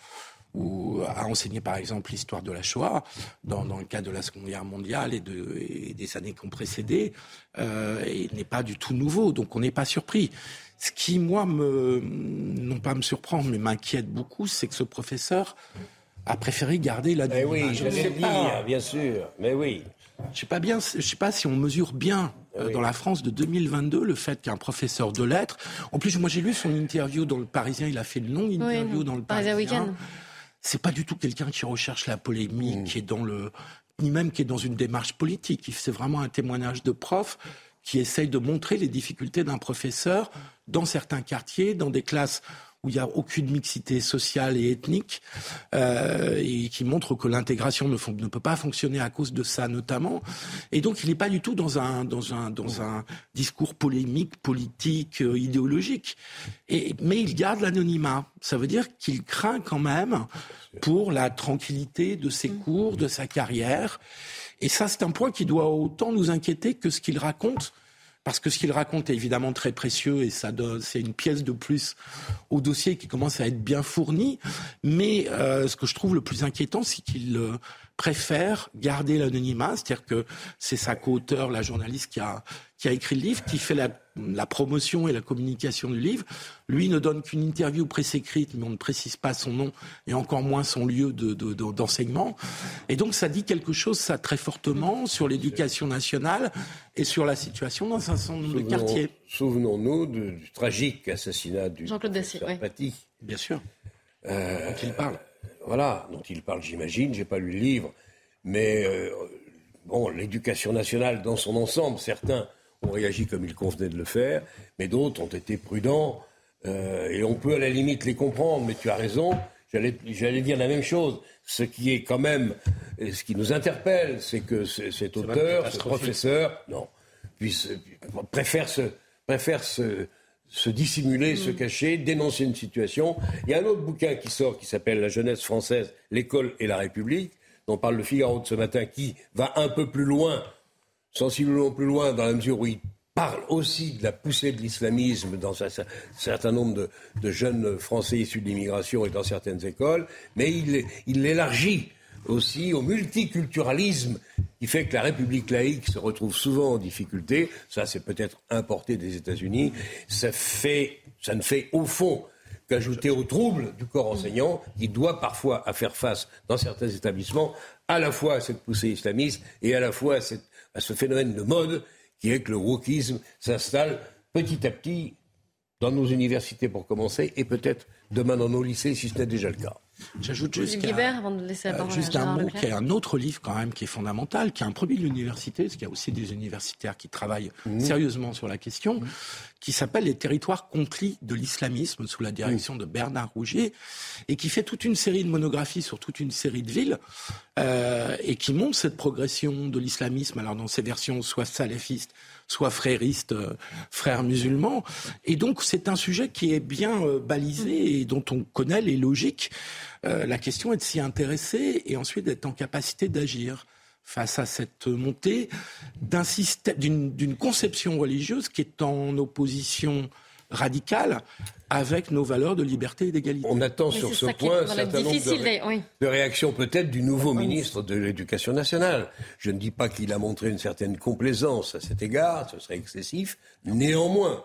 ou à enseigner par exemple l'histoire de la Shoah dans, le cadre de la Seconde Guerre mondiale et, de, des années qui ont précédé, euh, n'est pas du tout nouveau, donc on n'est pas surpris. Ce qui, moi, me, non pas me surprend, mais m'inquiète beaucoup, c'est que ce professeur a préféré garder la Mais oui, je l'ai dit, bien sûr. Mais oui. Je sais pas bien, je sais pas si on mesure bien euh, dans la France de 2022 le fait qu'un professeur de lettres. En plus, moi j'ai lu son interview dans le Parisien. Il a fait une longue interview dans le Parisien. C'est pas du tout quelqu'un qui recherche la polémique, mm. qui est dans le, ni même qui est dans une démarche politique. C'est vraiment un témoignage de prof qui essaye de montrer les difficultés d'un professeur dans certains quartiers, dans des classes où il n'y a aucune mixité sociale et ethnique, euh, et qui montre que l'intégration ne, peut pas fonctionner à cause de ça notamment. Et donc il n'est pas du tout dans un, dans un, dans un discours polémique, politique, euh, idéologique. Mais il garde l'anonymat. Ça veut dire qu'il craint quand même pour la tranquillité de ses cours, de sa carrière. Et ça, c'est un point qui doit autant nous inquiéter que ce qu'il raconte parce que ce qu'il raconte est évidemment très précieux et ça c'est une pièce de plus au dossier qui commence à être bien fourni. Mais euh, ce que je trouve le plus inquiétant, c'est qu'il euh, préfère garder l'anonymat, c'est-à-dire que c'est sa co-auteur, la journaliste qui a qui a écrit le livre, qui fait la, la, promotion et la communication du livre. Lui ne donne qu'une interview presse écrite, mais on ne précise pas son nom et encore moins son lieu d'enseignement. De, et donc ça dit quelque chose, ça très fortement, sur l'éducation nationale et sur la situation dans un certain nombre de quartiers. Souvenons-nous du, tragique assassinat du Jean-Claude Dacier, oui. Bien sûr. Euh, dont il parle. Voilà, dont il parle, j'imagine. J'ai pas lu le livre, mais euh, bon, l'éducation nationale dans son ensemble, certains ont réagi comme il convenait de le faire, mais d'autres ont été prudents. Euh, et on peut à la limite les comprendre, mais tu as raison. J'allais dire la même chose. Ce qui est quand même, ce qui nous interpelle, c'est que cet auteur, ce professeur, non, puisse, préfère se, préfère se, se dissimuler, se mm. cacher, dénoncer une situation. Il y a un autre bouquin qui sort qui s'appelle La jeunesse française, l'école et la République, dont parle le Figaro de ce matin, qui va un peu plus loin sensiblement plus loin dans la mesure où il parle aussi de la poussée de l'islamisme dans un certain nombre de, jeunes Français issus de l'immigration et dans certaines écoles, mais il l'élargit aussi au multiculturalisme qui fait que la République laïque se retrouve souvent en difficulté. Ça, c'est peut-être importé des États-Unis. Ça, ne fait au fond qu'ajouter au trouble du corps enseignant qui doit parfois faire face dans certains établissements à la fois à cette poussée islamiste et à la fois à ce phénomène de mode qui est que le wokisme s'installe petit à petit dans nos universités pour commencer et peut-être demain dans nos lycées si ce n'est déjà le cas. J'ajoute juste, euh, juste un mot qui est un autre livre quand même qui est fondamental, qui est un produit de l'université, parce qu'il y a aussi des universitaires qui travaillent mmh. sérieusement sur la question, mmh. Qui s'appelle Les territoires conquis de l'islamisme sous la direction de Bernard Rougier, et qui fait toute une série de monographies sur toute une série de villes, euh, et qui montre cette progression de l'islamisme, alors dans ses versions soit salafistes, soit fréristes, euh, frères musulmans. Et donc c'est un sujet qui est bien euh, balisé et dont on connaît les logiques. Euh, la question est de s'y intéresser et ensuite d'être en capacité d'agir face à cette montée d'une conception religieuse qui est en opposition radicale avec nos valeurs de liberté et d'égalité. On attend sur ce point un certain nombre de, réactions peut-être du nouveau ministre de l'Éducation nationale. Je ne dis pas qu'il a montré une certaine complaisance à cet égard, ce serait excessif. Néanmoins,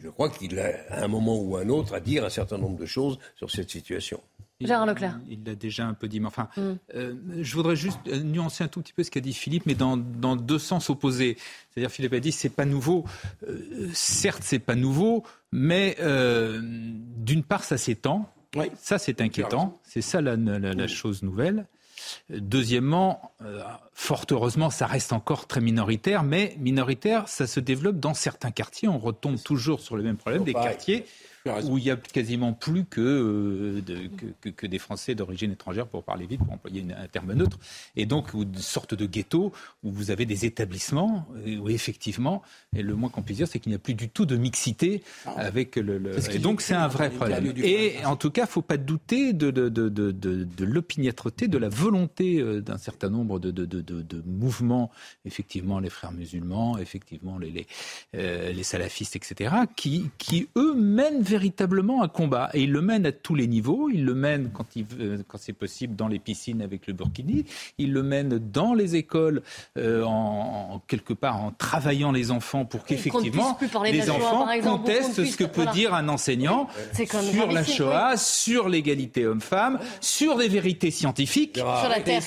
je crois qu'il a, à un moment ou un autre, à dire un certain nombre de choses sur cette situation. Gérard Leclerc. Il l'a déjà un peu dit. Mais enfin, mm. euh, je voudrais juste nuancer un tout petit peu ce qu'a dit Philippe, mais dans, dans deux sens opposés. C'est-à-dire, Philippe a dit c'est pas nouveau. Euh, certes, c'est pas nouveau, mais euh, d'une part, ça s'étend. Oui. Ça, c'est inquiétant. C'est ça la, la, la, chose nouvelle. Deuxièmement, fort heureusement, ça reste encore très minoritaire, mais minoritaire, ça se développe dans certains quartiers. On retombe toujours sur le même problème des quartiers où il y a quasiment plus euh, que, que, des Français d'origine étrangère, pour parler vite, pour employer un terme neutre, et donc une sorte de ghetto où vous avez des établissements euh, où effectivement, et le moins qu'on puisse dire, c'est qu'il n'y a plus du tout de mixité ah. avec le. Et donc c'est un vrai problème. Et en tout cas, il ne faut pas douter de, de, de, de, de l'opiniâtreté, de la volonté euh, d'un certain nombre de, de, mouvements, effectivement les frères musulmans, effectivement les, les, les salafistes, etc., qui, qui eux mènent véritablement un combat. Et il le mène à tous les niveaux. Il le mène, quand, il, quand c'est possible, dans les piscines avec le burkini. Il le mène dans les écoles, euh, en, quelque part en travaillant les enfants pour qu'effectivement les enfants contestent ce que peut dire un enseignant sur la Shoah, sur l'égalité homme-femme, sur des vérités scientifiques. Sur la Terre.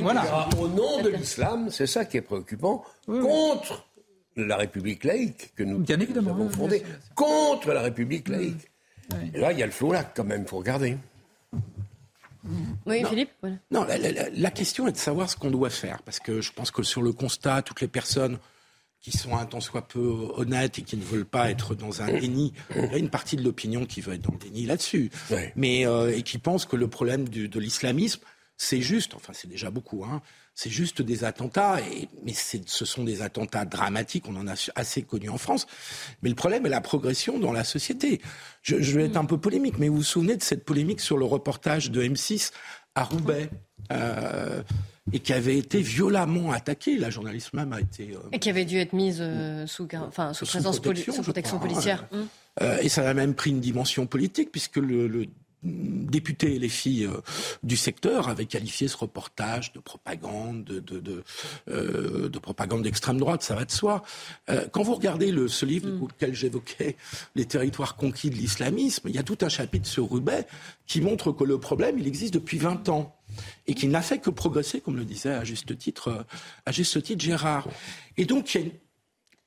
voilà. Au nom de l'islam, c'est ça qui est préoccupant, contre la République laïque que nous, avons fondée, contre la République laïque. Et là, il y a le feu lac quand même, il faut regarder. Oui, Philippe Non, la, question est de savoir ce qu'on doit faire. Parce que je pense que sur le constat, toutes les personnes qui sont un tant soit peu honnêtes et qui ne veulent pas être dans un déni. Il y a une partie de l'opinion qui veut être dans le déni là-dessus, mais euh, et qui pense que le problème de l'islamisme, c'est juste, enfin c'est déjà beaucoup, hein, c'est juste des attentats, et, mais ce sont des attentats dramatiques, on en a assez connus en France. Mais le problème est la progression dans la société. Je, je vais être un peu polémique, mais vous vous souvenez de cette polémique sur le reportage de M6 à Roubaix euh, et qui avait été violemment attaquée. La journaliste même a été... Euh, et qui avait dû être mise euh, sous, enfin, sous, présence protection, sous protection policière. Hum. et ça a même pris une dimension politique, puisque le, le députés et les filles du secteur avaient qualifié ce reportage de propagande, de, de, de, euh, de propagande d'extrême droite, ça va de soi. Euh, quand vous regardez le, ce livre mm. auquel j'évoquais les territoires conquis de l'islamisme, il y a tout un chapitre sur Roubaix qui montre que le problème, il existe depuis 20 ans et qui n'a fait que progresser, comme le disait à juste titre, à juste titre Gérard. Et donc, il y a une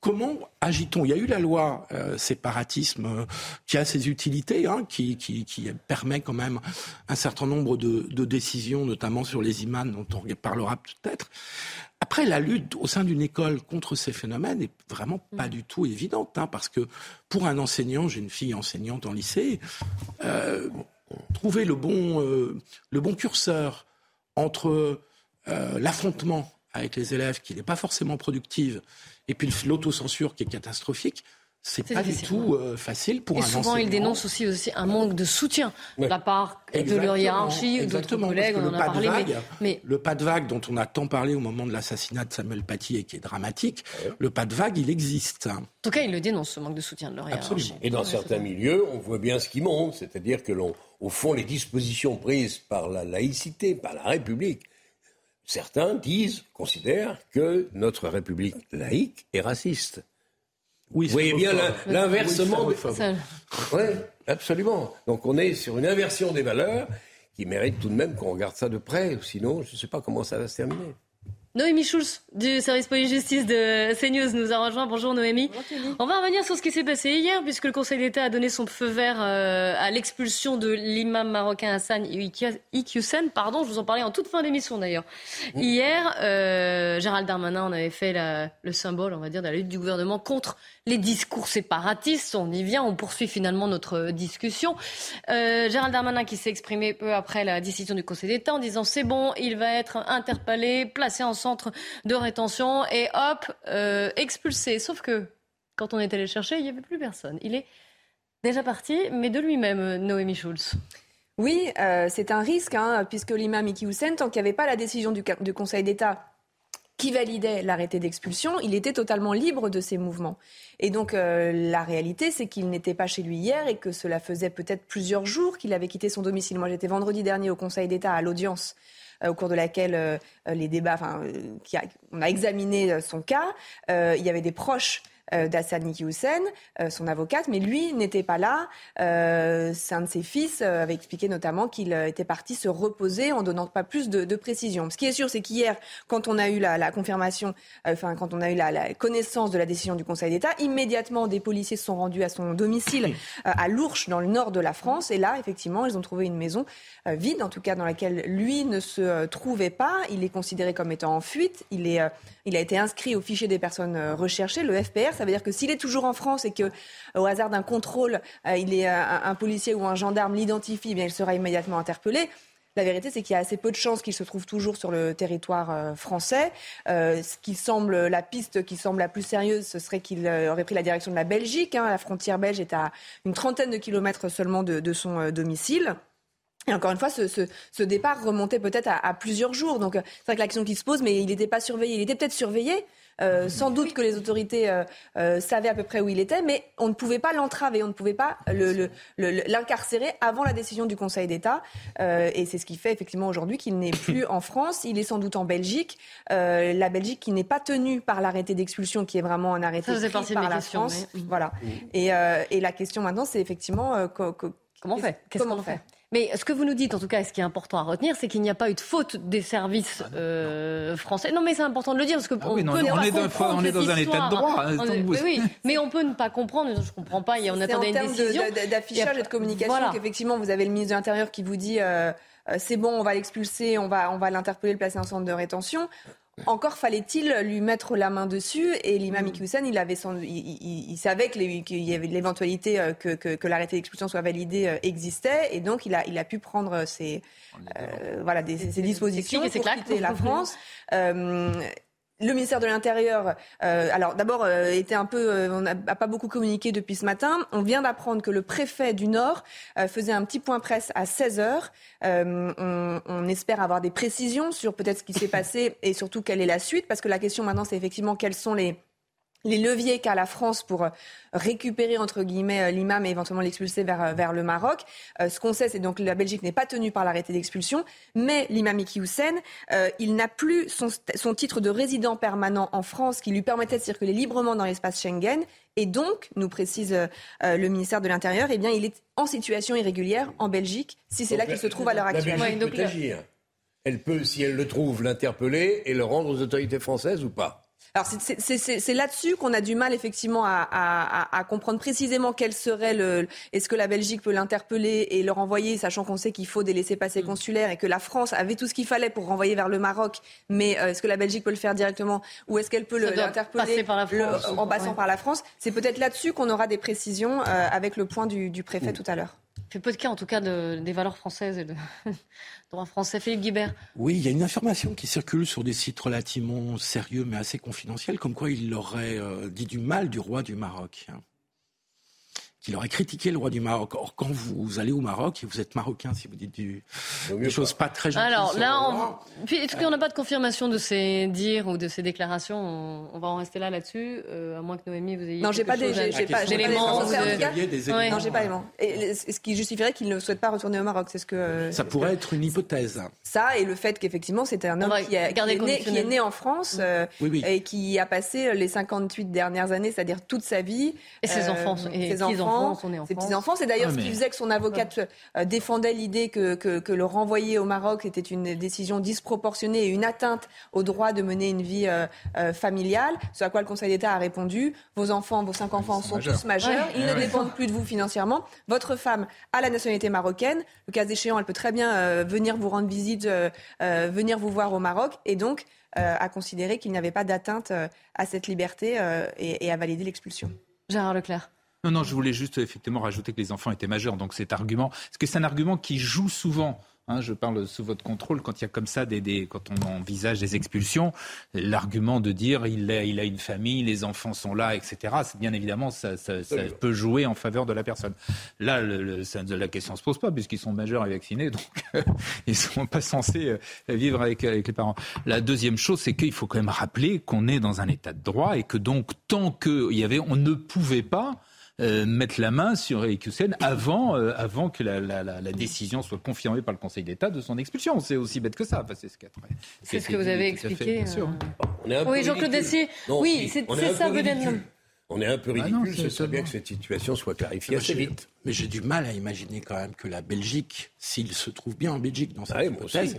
comment agit-on? Il y a eu la loi euh, séparatisme euh, qui a ses utilités, hein, qui, qui, qui, permet quand même un certain nombre de, de, décisions, notamment sur les imams, dont on parlera peut-être. Après, la lutte au sein d'une école contre ces phénomènes est vraiment pas du tout évidente, hein, parce que pour un enseignant, j'ai une fille enseignante en lycée, euh, trouver le bon, le bon curseur entre l'affrontement avec les élèves qui n'est pas forcément productive et puis l'autocensure qui est catastrophique. C'est pas du tout euh, facile pour et un souvent, ils dénoncent aussi, aussi un manque de soutien de la part de leur hiérarchie, d'autres collègues, on en a parlé. mais, Le pas de vague dont on a tant parlé au moment de l'assassinat de Samuel Paty et qui est dramatique, le pas de vague, il existe. En tout cas, ils le dénoncent, ce manque de soutien de leur hiérarchie. Et dans certains milieux, on voit bien ce qui monte, c'est-à-dire que l'on, au fond, les dispositions prises par la laïcité, par la République, certains disent, considèrent que notre République laïque est raciste. Oui, Vous voyez bien l'inversement. Oui, absolument. Donc on est sur une inversion des valeurs qui mérite tout de même qu'on regarde ça de près. Sinon, je ne sais pas comment ça va se terminer. Noémie Schulz du service police-justice de CNews nous a rejoint. Bonjour Noémie. On va revenir sur ce qui s'est passé hier puisque le Conseil d'État a donné son feu vert euh, à l'expulsion de l'imam marocain Hassan Iqiyoussen. Pardon, je vous en parlais en toute fin d'émission d'ailleurs. Hier, euh, Gérald Darmanin en avait fait le symbole, on va dire, de la lutte du gouvernement contre les discours séparatistes. On y vient, on poursuit finalement notre discussion. Euh, Gérald Darmanin qui s'est exprimé peu après la décision du Conseil d'État en disant c'est bon, il va être interpellé, placé en de rétention et hop, euh, expulsé. Sauf que quand on est allé le chercher, il n'y avait plus personne. Il est déjà parti, mais de lui-même, Noémie Schulz. Oui, euh, c'est un risque, hein, puisque l'imam Iki Hussein, tant qu'il n'y avait pas la décision du, Conseil d'État qui validait l'arrêté d'expulsion, il était totalement libre de ses mouvements. Et donc euh, la réalité, c'est qu'il n'était pas chez lui hier et que cela faisait peut-être plusieurs jours qu'il avait quitté son domicile. Moi, j'étais vendredi dernier au Conseil d'État à l'audience au cours de laquelle euh, les débats, enfin, on a examiné son cas. il y avait des proches euh, d'Assad Niki Hussein, euh, son avocate, mais lui n'était pas là. Euh, un de ses fils avait expliqué notamment qu'il était parti se reposer en donnant pas plus de, de précision. Ce qui est sûr, c'est qu'hier, quand on a eu la, la confirmation, enfin quand on a eu la, la, connaissance de la décision du Conseil d'État, immédiatement des policiers se sont rendus à son domicile à Lourches, dans le nord de la France, et là, effectivement, ils ont trouvé une maison vide, en tout cas dans laquelle lui ne se trouvait pas. Il est considéré comme étant en fuite. Il est il a été inscrit au fichier des personnes recherchées, le FPR. Ça veut dire que s'il est toujours en France et que, au hasard d'un contrôle, euh, il est euh, un, policier ou un gendarme l'identifie, eh bien il sera immédiatement interpellé. La vérité, c'est qu'il y a assez peu de chances qu'il se trouve toujours sur le territoire français. ce qui semble, la piste qui semble la plus sérieuse, ce serait qu'il aurait pris la direction de la Belgique. Hein. La frontière belge est à une trentaine de kilomètres seulement de, son domicile. Et encore une fois, ce, départ remontait peut-être à, à, plusieurs jours. Donc, c'est vrai que l'action qui se pose, mais il n'était pas surveillé. Il était peut-être surveillé. Euh, sans doute que les autorités euh, euh, savaient à peu près où il était, mais on ne pouvait pas l'entraver, on ne pouvait pas l'incarcérer le, le, avant la décision du Conseil d'État. Euh, et c'est ce qui fait effectivement aujourd'hui qu'il n'est plus en France. Il est sans doute en Belgique. Euh, la Belgique qui n'est pas tenue par l'arrêté d'expulsion, qui est vraiment un arrêté pris par la France. Voilà. Et, et, la question maintenant, c'est effectivement comment on fait? Qu'est-ce qu'on fait? Mais ce que vous nous dites, en tout cas, ce qui est important à retenir, c'est qu'il n'y a pas eu de faute des services euh, français. Non, mais c'est important de le dire parce que ah on, peut on, est dans, on est dans un état de droit. Hein, oui, mais on peut ne pas comprendre. Je ne comprends pas. On attendait une décision. D'affichage et de communication, qu'effectivement, vous avez le ministre de l'Intérieur qui vous dit. Euh, euh, c'est bon, on va l'expulser, on va, on va l'interpeller, le placer en centre de rétention encore fallait-il lui mettre la main dessus. Et l'imam mm. Il, avait son, il, savait qu'il y avait l'éventualité euh, que, que, l'arrêté d'expulsion soit validé euh, existait. Et donc, il a, il a pu prendre ses, euh, voilà, des, ses dispositions pour quitter la France. Le ministère de l'Intérieur, euh, alors d'abord, euh, était un peu, euh, on n'a pas beaucoup communiqué depuis ce matin. On vient d'apprendre que le préfet du Nord faisait un petit point presse à 16 heures. On, on, espère avoir des précisions sur peut-être ce qui s'est passé et surtout quelle est la suite, parce que la question maintenant, c'est effectivement quels sont les les leviers qu'a la France pour euh, récupérer entre guillemets euh, l'imam et éventuellement l'expulser vers, euh, vers le Maroc. ce qu'on sait, c'est donc que la Belgique n'est pas tenue par l'arrêté d'expulsion, mais l'imam Iki Hussein, il n'a plus son, son, titre de résident permanent en France qui lui permettait de circuler librement dans l'espace Schengen. Et donc, nous précise le ministère de l'Intérieur, eh bien, il est en situation irrégulière en Belgique, si c'est là qu'il se trouve à l'heure actuelle. Elle peut, si elle le trouve, l'interpeller et le rendre aux autorités françaises ou pas alors c'est là-dessus qu'on a du mal effectivement à, comprendre précisément quel serait le. Est-ce que la Belgique peut l'interpeller et le renvoyer, sachant qu'on sait qu'il faut des laissés-passer mm. consulaires et que la France avait tout ce qu'il fallait pour renvoyer vers le Maroc, mais euh, est-ce que la Belgique peut le faire directement ou est-ce qu'elle peut l'interpeller en passant par la France? C'est peut-être là-dessus qu'on aura des précisions euh, avec le point du, préfet mm. tout à l'heure. Fait peu de cas en tout cas des valeurs françaises et de, droit français. Philippe Guibert. Oui, il y a une information qui circule sur des sites relativement sérieux mais assez confidentiels, comme quoi il aurait euh, dit du mal du roi du Maroc qu'il aurait critiqué le roi du Maroc. Or, quand vous allez au Maroc, et vous êtes marocain, si vous dites du, des choses pas très gentilles. Alors là, on... est-ce qu'on n'a pas de confirmation de ces dires ou de ces déclarations? On... va en rester là là-dessus, euh, à moins que Noémie vous ayez. Non, j'ai pas, des, j'ai, pas, d'éléments. Non, j'ai pas d'éléments. Ce qui justifierait qu'il ne souhaite pas retourner au Maroc, c'est ce que. Ça pourrait être une hypothèse. Ça et le fait qu'effectivement c'était un homme qui, est né, en France euh, et qui a passé les 58 dernières années, c'est-à-dire toute sa vie. Et ses enfants, et ses enfants ses petits-enfants. C'est d'ailleurs ce qui faisait que son avocate euh, défendait l'idée que, que, le renvoyer au Maroc était une décision disproportionnée et une atteinte au droit de mener une vie euh, euh, familiale. Ce à quoi le Conseil d'État a répondu vos enfants, vos cinq enfants sont tous majeurs, ils ne dépendent plus de vous financièrement. Votre femme a la nationalité marocaine. Le cas échéant, elle peut très bien venir vous rendre visite, venir vous voir au Maroc. Et donc, à considérer qu'il n'y avait pas d'atteinte à cette liberté et, et à valider l'expulsion. Gérard Leclerc. Non, non, je voulais juste effectivement rajouter que les enfants étaient majeurs. Donc cet argument, parce que c'est un argument qui joue souvent Hein, je parle sous votre contrôle quand il y a comme ça des, quand on envisage des expulsions, l'argument de dire il a, il a une famille, les enfants sont là, etc. C'est bien évidemment ça, ça, peut jouer en faveur de la personne. Là, le, la question se pose pas puisqu'ils sont majeurs et vaccinés, donc ils sont pas censés euh, vivre avec, avec les parents. La deuxième chose, c'est qu'il faut quand même rappeler qu'on est dans un état de droit et que donc tant qu'il y avait, on ne pouvait pas euh, mettre la main sur Eric Hussein avant, euh, avant que la, la, la, décision soit confirmée par le Conseil d'État de son expulsion. C'est aussi bête que ça. Enfin, c'est ce, c'est ce que vous avez expliqué. Euh... oui, Jean-Claude Dessier. Oui, c'est ça peut-être. On est un peu ah ridicule, c'est très bien que cette situation soit clarifiée assez vite. Mais j'ai du mal à imaginer quand même que la Belgique, s'il se trouve bien en Belgique dans cette ah hypothèse,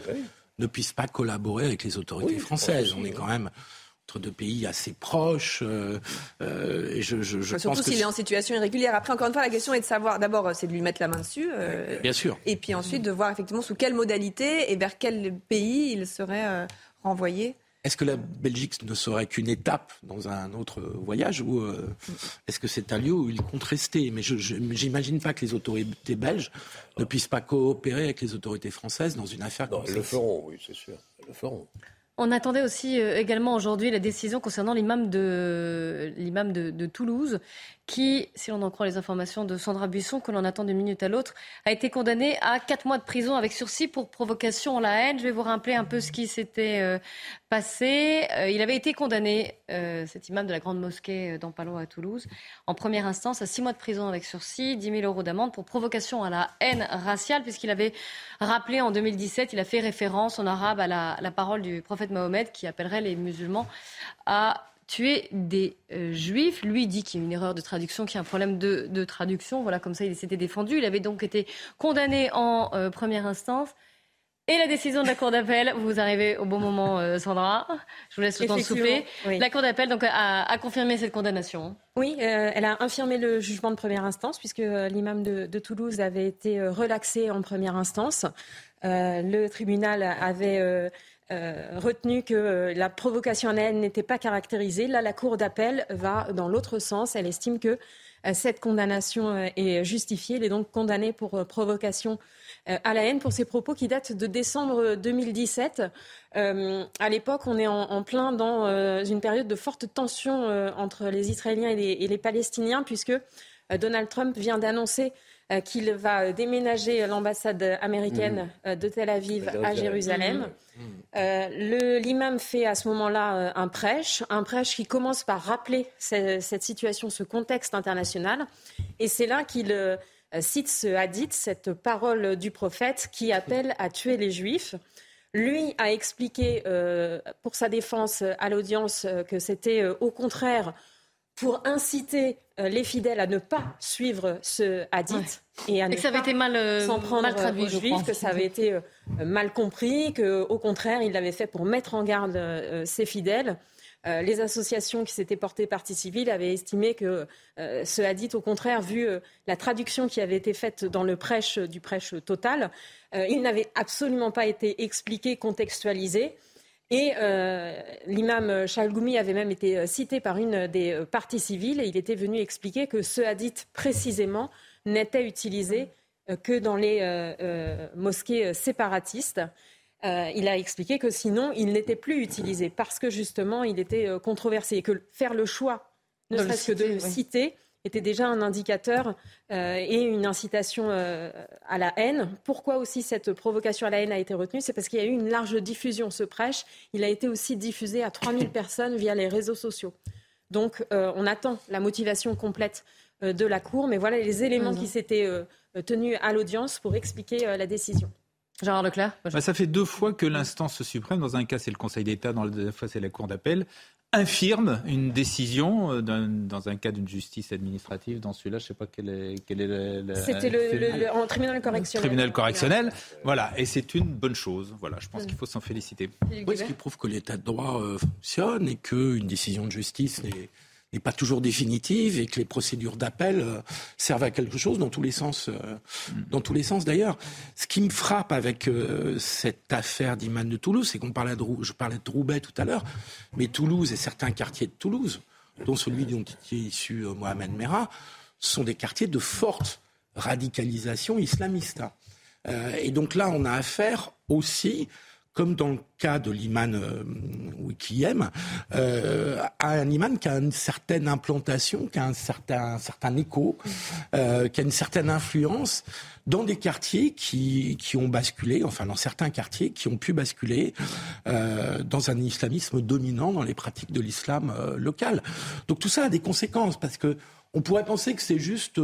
ne puisse pas collaborer avec les autorités françaises. On est quand même entre deux pays assez proches. Euh, euh, et je, je, je Surtout s'il est en situation irrégulière. Après, encore une fois, la question est de savoir, d'abord, c'est de lui mettre la main dessus. Euh, Bien sûr. Et puis ensuite, de voir effectivement sous quelle modalité et vers quel pays il serait renvoyé. Est-ce que la Belgique ne serait qu'une étape dans un autre voyage ou est-ce que c'est un lieu où il compte rester? Mais je n'imagine pas que les autorités belges ne puissent pas coopérer avec les autorités françaises dans une affaire comme ça. Ils le feront, oui, c'est sûr. Ils le feront. On attendait aussi euh, également aujourd'hui la décision concernant l'imam de, l'imam de, Toulouse, qui, si l'on en croit les informations de Sandra Buisson, que l'on attend d'une minute à l'autre, a été condamné à quatre mois de prison avec sursis pour provocation à la haine. Je vais vous rappeler un peu ce qui s'était euh, passé. Euh, il avait été condamné, cet imam de la grande mosquée d'Ampalo à Toulouse, en première instance à six mois de prison avec sursis, 10 000 euros d'amende pour provocation à la haine raciale, puisqu'il avait rappelé en 2017, il a fait référence en arabe à la parole du prophète Mohamed qui appellerait les musulmans à tuer des euh, juifs. Lui dit qu'il y a une erreur de traduction, qu'il y a un problème de, traduction. Voilà, comme ça, il s'était défendu. Il avait donc été condamné en euh, première instance. Et la décision de la Cour d'appel, vous arrivez au bon moment, euh, Sandra. Je vous laisse le temps de souffler. La Cour d'appel donc a, confirmé cette condamnation. Oui, elle a infirmé le jugement de première instance puisque l'imam de, de, Toulouse avait été relaxé en première instance. le tribunal avait retenu que la provocation à la haine n'était pas caractérisée. Là, la Cour d'appel va dans l'autre sens. Elle estime que cette condamnation est justifiée. Elle est donc condamnée pour provocation à la haine pour ses propos qui datent de décembre 2017. à l'époque, on est en, plein dans une période de forte tension entre les Israéliens et les Palestiniens, puisque Donald Trump vient d'annoncer euh, qu'il va déménager l'ambassade américaine mmh. euh, de Tel Aviv à Jérusalem. Mmh. Euh, l'imam fait à ce moment-là un prêche, un prêche qui commence par rappeler cette, situation, ce contexte international. Et c'est là qu'il cite ce hadith, cette parole du prophète qui appelle à tuer les juifs. Lui a expliqué pour sa défense à l'audience que c'était au contraire pour inciter euh, les fidèles à ne pas suivre ce hadith et à ne que ça avait été mal, euh, s'en prendre mal traduit, aux juifs, que ça avait été euh, mal compris, que au contraire il l'avait fait pour mettre en garde ses fidèles. les associations qui s'étaient portées partie civile avaient estimé que ce hadith, au contraire, vu la traduction qui avait été faite dans le prêche du prêche total, il n'avait absolument pas été expliqué, contextualisé. Et euh, l'imam Chalgoumi avait même été euh, cité par une des euh, parties civiles et il était venu expliquer que ce hadith précisément n'était utilisé que dans les mosquées séparatistes. il a expliqué que sinon il n'était plus utilisé parce que justement il était controversé et que faire le choix, ne serait-ce que de le citer, était déjà un indicateur euh, et une incitation euh, à la haine. Pourquoi aussi cette provocation à la haine a été retenue? C'est parce qu'il y a eu une large diffusion. Ce prêche, il a été aussi diffusé à 3000 personnes via les réseaux sociaux. Donc euh, on attend la motivation complète de la Cour, mais voilà les éléments qui s'étaient tenus à l'audience pour expliquer la décision. Gérard Leclerc bah, Ça fait deux fois que l'instance suprême, dans un cas c'est le Conseil d'État, dans la fois c'est la Cour d'appel, infirme une décision euh, dans un cas d'une justice administrative. Dans celui-là, je ne sais pas quel est, quel est C'était le, tribunal correctionnel. Tribunal correctionnel, voilà, et c'est une bonne chose. Voilà, je pense qu'il faut s'en féliciter. Oui, ce qui prouve que l'état de droit euh, fonctionne et qu'une décision de justice n'est n'est pas toujours définitive et que les procédures d'appel euh, servent à quelque chose dans tous les sens, euh, mm. dans tous les sens d'ailleurs. Ce qui me frappe avec euh, cette affaire d'Iman de Toulouse, c'est qu'on parlait de, je parlais de Roubaix tout à l'heure, mais Toulouse et certains quartiers de Toulouse, dont celui dont est issu Mohamed Merah, sont des quartiers de forte radicalisation islamiste. et donc là, on a affaire aussi comme dans le cas de l'imam euh, euh, un imam qui a une certaine implantation, qui a un certain, certain écho, euh, qui a une certaine influence dans des quartiers qui, qui ont basculé, enfin dans certains quartiers qui ont pu basculer euh, dans un islamisme dominant dans les pratiques de l'islam local. Donc tout ça a des conséquences parce que on pourrait penser que c'est juste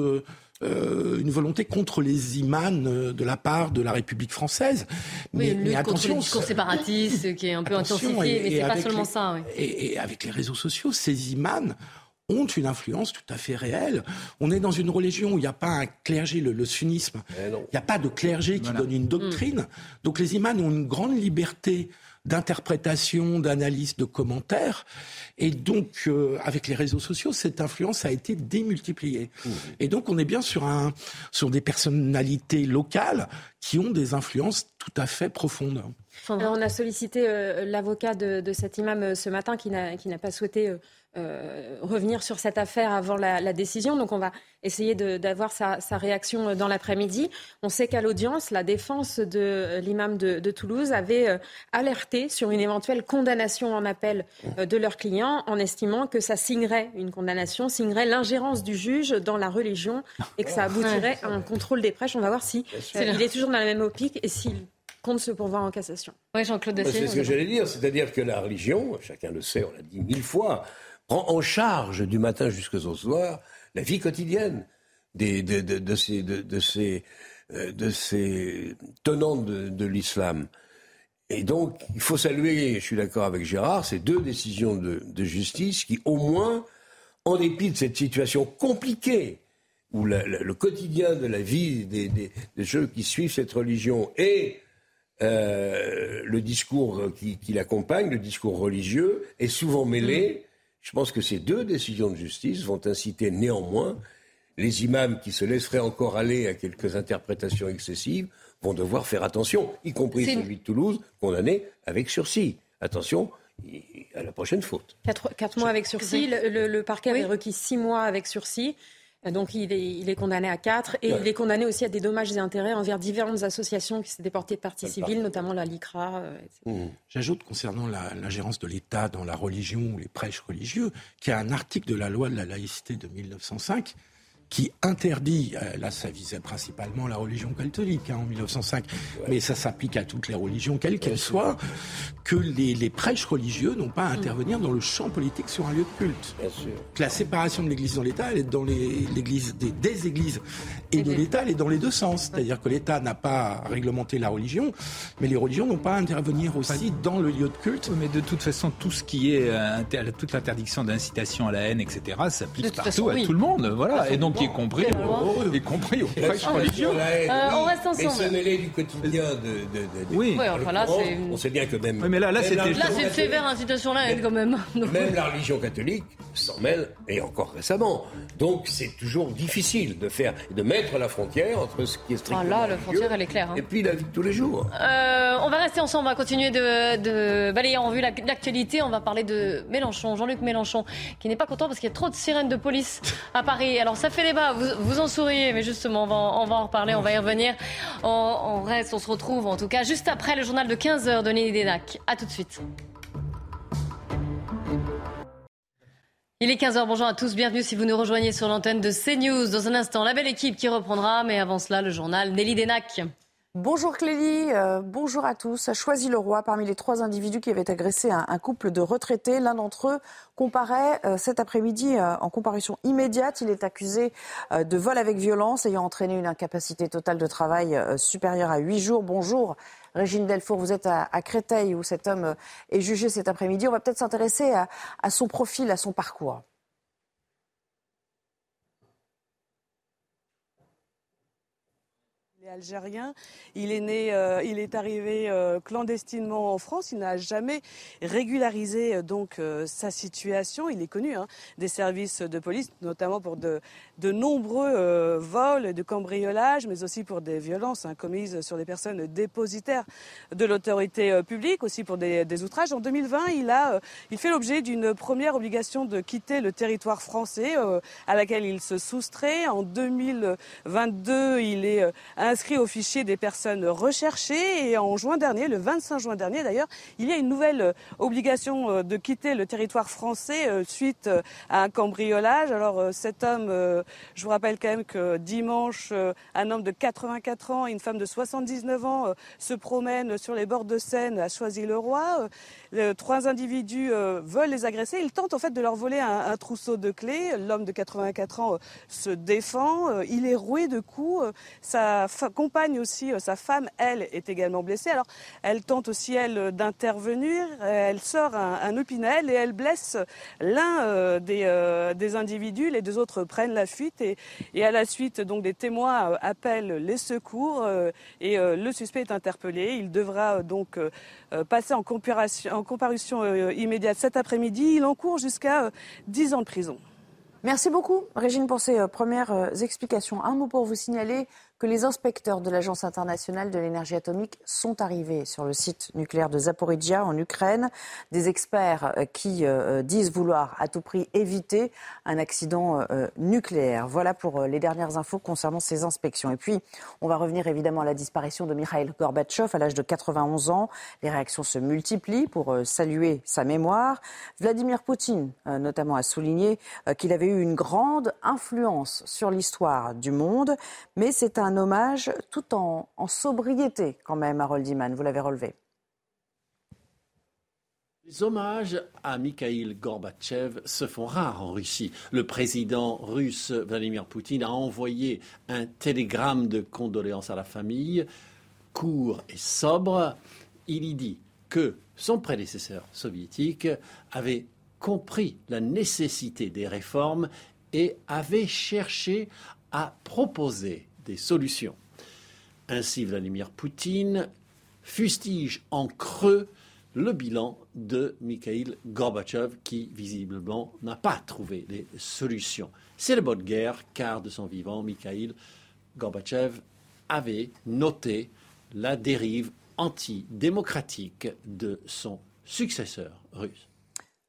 euh, une volonté contre les imams euh, de la part de la République française. Mais, oui, mais attention, contre le discours séparatiste qui est un peu intensifié, mais c'est pas seulement ça. Et, avec les réseaux sociaux, ces imams ont une influence tout à fait réelle. On est dans une religion où il n'y a pas un clergé, le, sunnisme. Il n'y a pas de clergé qui donne une doctrine. Mm. Donc les imams ont une grande liberté d'interprétation, d'analyse, de commentaires. Et donc, euh, avec les réseaux sociaux, cette influence a été démultipliée. Mmh. Et donc, on est bien sur, un, sur des personnalités locales qui ont des influences tout à fait profondes. on a sollicité euh, l'avocat de, de, cet imam euh, ce matin qui n'a pas souhaité euh, revenir sur cette affaire avant la, décision. Donc on va essayer d'avoir sa, réaction dans l'après-midi. On sait qu'à l'audience, la défense de l'imam de, Toulouse avait euh, alerté sur une éventuelle condamnation en appel euh, de leur client en estimant que ça signerait une condamnation, signerait l'ingérence du juge dans la religion et que ça aboutirait à un contrôle des prêches. On va voir si il est toujours dans la même optique et s'il compte se pourvoir en cassation. Oui, Jean-Claude C'est ce que j'allais dire, c'est-à-dire que la religion, chacun le sait, on l'a dit mille fois, prend en charge du matin jusqu'au soir la vie quotidienne des, de, de, de, ces, de, ces, euh, ces tenants de, l'islam. Et donc, il faut saluer, je suis d'accord avec Gérard, ces deux décisions de, justice qui, au moins, en dépit de cette situation compliquée, où le quotidien de la vie des, des, des, ceux qui suivent cette religion et euh, le discours qui, qui l'accompagne, le discours religieux, est souvent mêlé. Je pense que ces deux décisions de justice vont inciter néanmoins les imams qui se laisseraient encore aller à quelques interprétations excessives vont devoir faire attention, y compris celui de Toulouse, condamné avec sursis. Attention, à la prochaine faute. Quatre, mois avec sursis. Le, parquet avait requis six mois avec sursis. Donc il est, condamné à quatre et il est condamné aussi à des dommages et intérêts envers différentes associations qui s'étaient portées de partie civile, notamment la LICRA. Euh, mmh. J'ajoute concernant l'ingérence de l'État dans la religion ou les prêches religieux, qu'il y a un article de la loi de la laïcité de 1905 qui interdit, euh, là ça visait principalement la religion catholique hein, en 1905, mais ça s'applique à toutes les religions, quelles qu'elles soient, que les, les prêches religieux n'ont pas à intervenir dans le champ politique sur un lieu de culte. Que la séparation de l'Église dans l'État, elle est dans l'Église des, des, Églises et de l'État, elle est dans les deux sens. C'est-à-dire que l'État n'a pas à réglementer la religion, mais les religions n'ont pas à intervenir aussi dans le lieu de culte. Mais de toute façon, tout ce qui est euh, toute l'interdiction d'incitation à la haine, etc., s'applique partout à tout le monde. Voilà. Et donc y compris, y compris aux prêches religieux. Euh, on reste ensemble. Mais se mêler du quotidien de, de, de oui. enfin là, on sait bien que même. Oui, mais là, là, c'était. Là, c'est sévère incitation à la haine quand même. Même la religion catholique s'en mêle, et encore récemment. Donc c'est toujours difficile de faire, de mettre la frontière entre ce qui est strictement. Ah là, la frontière, elle est claire. Hein. Et puis la vie de tous les jours. Euh, on va rester ensemble, on va continuer de, de balayer en vue l'actualité. On va parler de Mélenchon, Jean-Luc Mélenchon, qui n'est pas content parce qu'il y a trop de sirènes de police à Paris. Alors ça fait vous, vous en souriez, mais justement, on va, on va en reparler, on va y revenir. On, reste, on se retrouve en tout cas juste après le journal de 15h de Nelly Denac. A tout de suite. Il est 15h, bonjour à tous, bienvenue si vous nous rejoignez sur l'antenne de CNews. Dans un instant, la belle équipe qui reprendra, mais avant cela, le journal Nelly Denac. Bonjour Clélie, euh, bonjour à tous. Choisi le roi parmi les trois individus qui avaient agressé un, couple de retraités. L'un d'entre eux comparaît euh, cet après-midi euh, en comparution immédiate. Il est accusé de vol avec violence ayant entraîné une incapacité totale de travail supérieure à huit jours. Bonjour Régine Delfour, vous êtes à, Créteil où cet homme est jugé cet après-midi. On va peut-être s'intéresser à son profil, à son parcours. Algérien. Il est né, euh, il est arrivé euh, clandestinement en France. Il n'a jamais régularisé euh, donc sa situation. Il est connu hein, des services de police, notamment pour de, nombreux vols, de cambriolages, mais aussi pour des violences hein, commises sur des personnes dépositaires de l'autorité publique, aussi pour des, outrages. En 2020, il il fait l'objet d'une première obligation de quitter le territoire français, à laquelle il se soustrait. En 2022, il est inscrit au fichier des personnes recherchées et en juin dernier, le 25 juin dernier d'ailleurs, il y a une nouvelle euh, obligation euh, de quitter le territoire français euh, suite à un cambriolage. Alors cet homme, je vous rappelle quand même que dimanche, un homme de 84 ans et une femme de 79 ans se promènent sur les bords de Seine à Choisy-le-Roi. Trois individus veulent les agresser. Ils tentent en fait de leur voler un, trousseau de clés. L'homme de 84 ans se défend. Il est roué de coups. Sa compagne aussi, euh, sa femme, elle, est également blessée. Alors, elle tente aussi, elle, d'intervenir. Elle sort un, un opinel et elle blesse l'un euh, des, euh, des, individus. Les deux autres prennent la fuite et, et à la suite, donc, des témoins appellent les secours et le suspect est interpellé. Il devra donc passer en en comparution immédiate cet après-midi. Il encourt jusqu'à 10 ans de prison. Merci beaucoup, Régine, pour ces premières explications. Un mot pour vous signaler que les inspecteurs de l'Agence internationale de l'énergie atomique sont arrivés sur le site nucléaire de Zaporizhia en Ukraine. Des experts euh, qui euh, disent vouloir à tout prix éviter un accident euh, nucléaire. Voilà pour les dernières infos concernant ces inspections. Et puis, on va revenir évidemment à la disparition de Mikhail Gorbatchev à l'âge de 91 ans. Les réactions se multiplient pour saluer sa mémoire. Vladimir Poutine, notamment, a souligné qu'il avait eu une grande influence sur l'histoire du monde, mais c'est un un hommage tout en, sobriété quand même à Roldiman, vous l'avez relevé. Les hommages à Mikhail Gorbatchev se font rares en Russie. Le président russe Vladimir Poutine a envoyé un télégramme de condoléances à la famille, court et sobre. Il y dit que son prédécesseur soviétique avait compris la nécessité des réformes et avait cherché à proposer des solutions. Ainsi, Vladimir Poutine fustige en creux le bilan de Mikhail Gorbatchev qui, visiblement, n'a pas trouvé des solutions. C'est le bonne guerre, car de son vivant, Mikhail Gorbatchev avait noté la dérive antidémocratique de son successeur russe.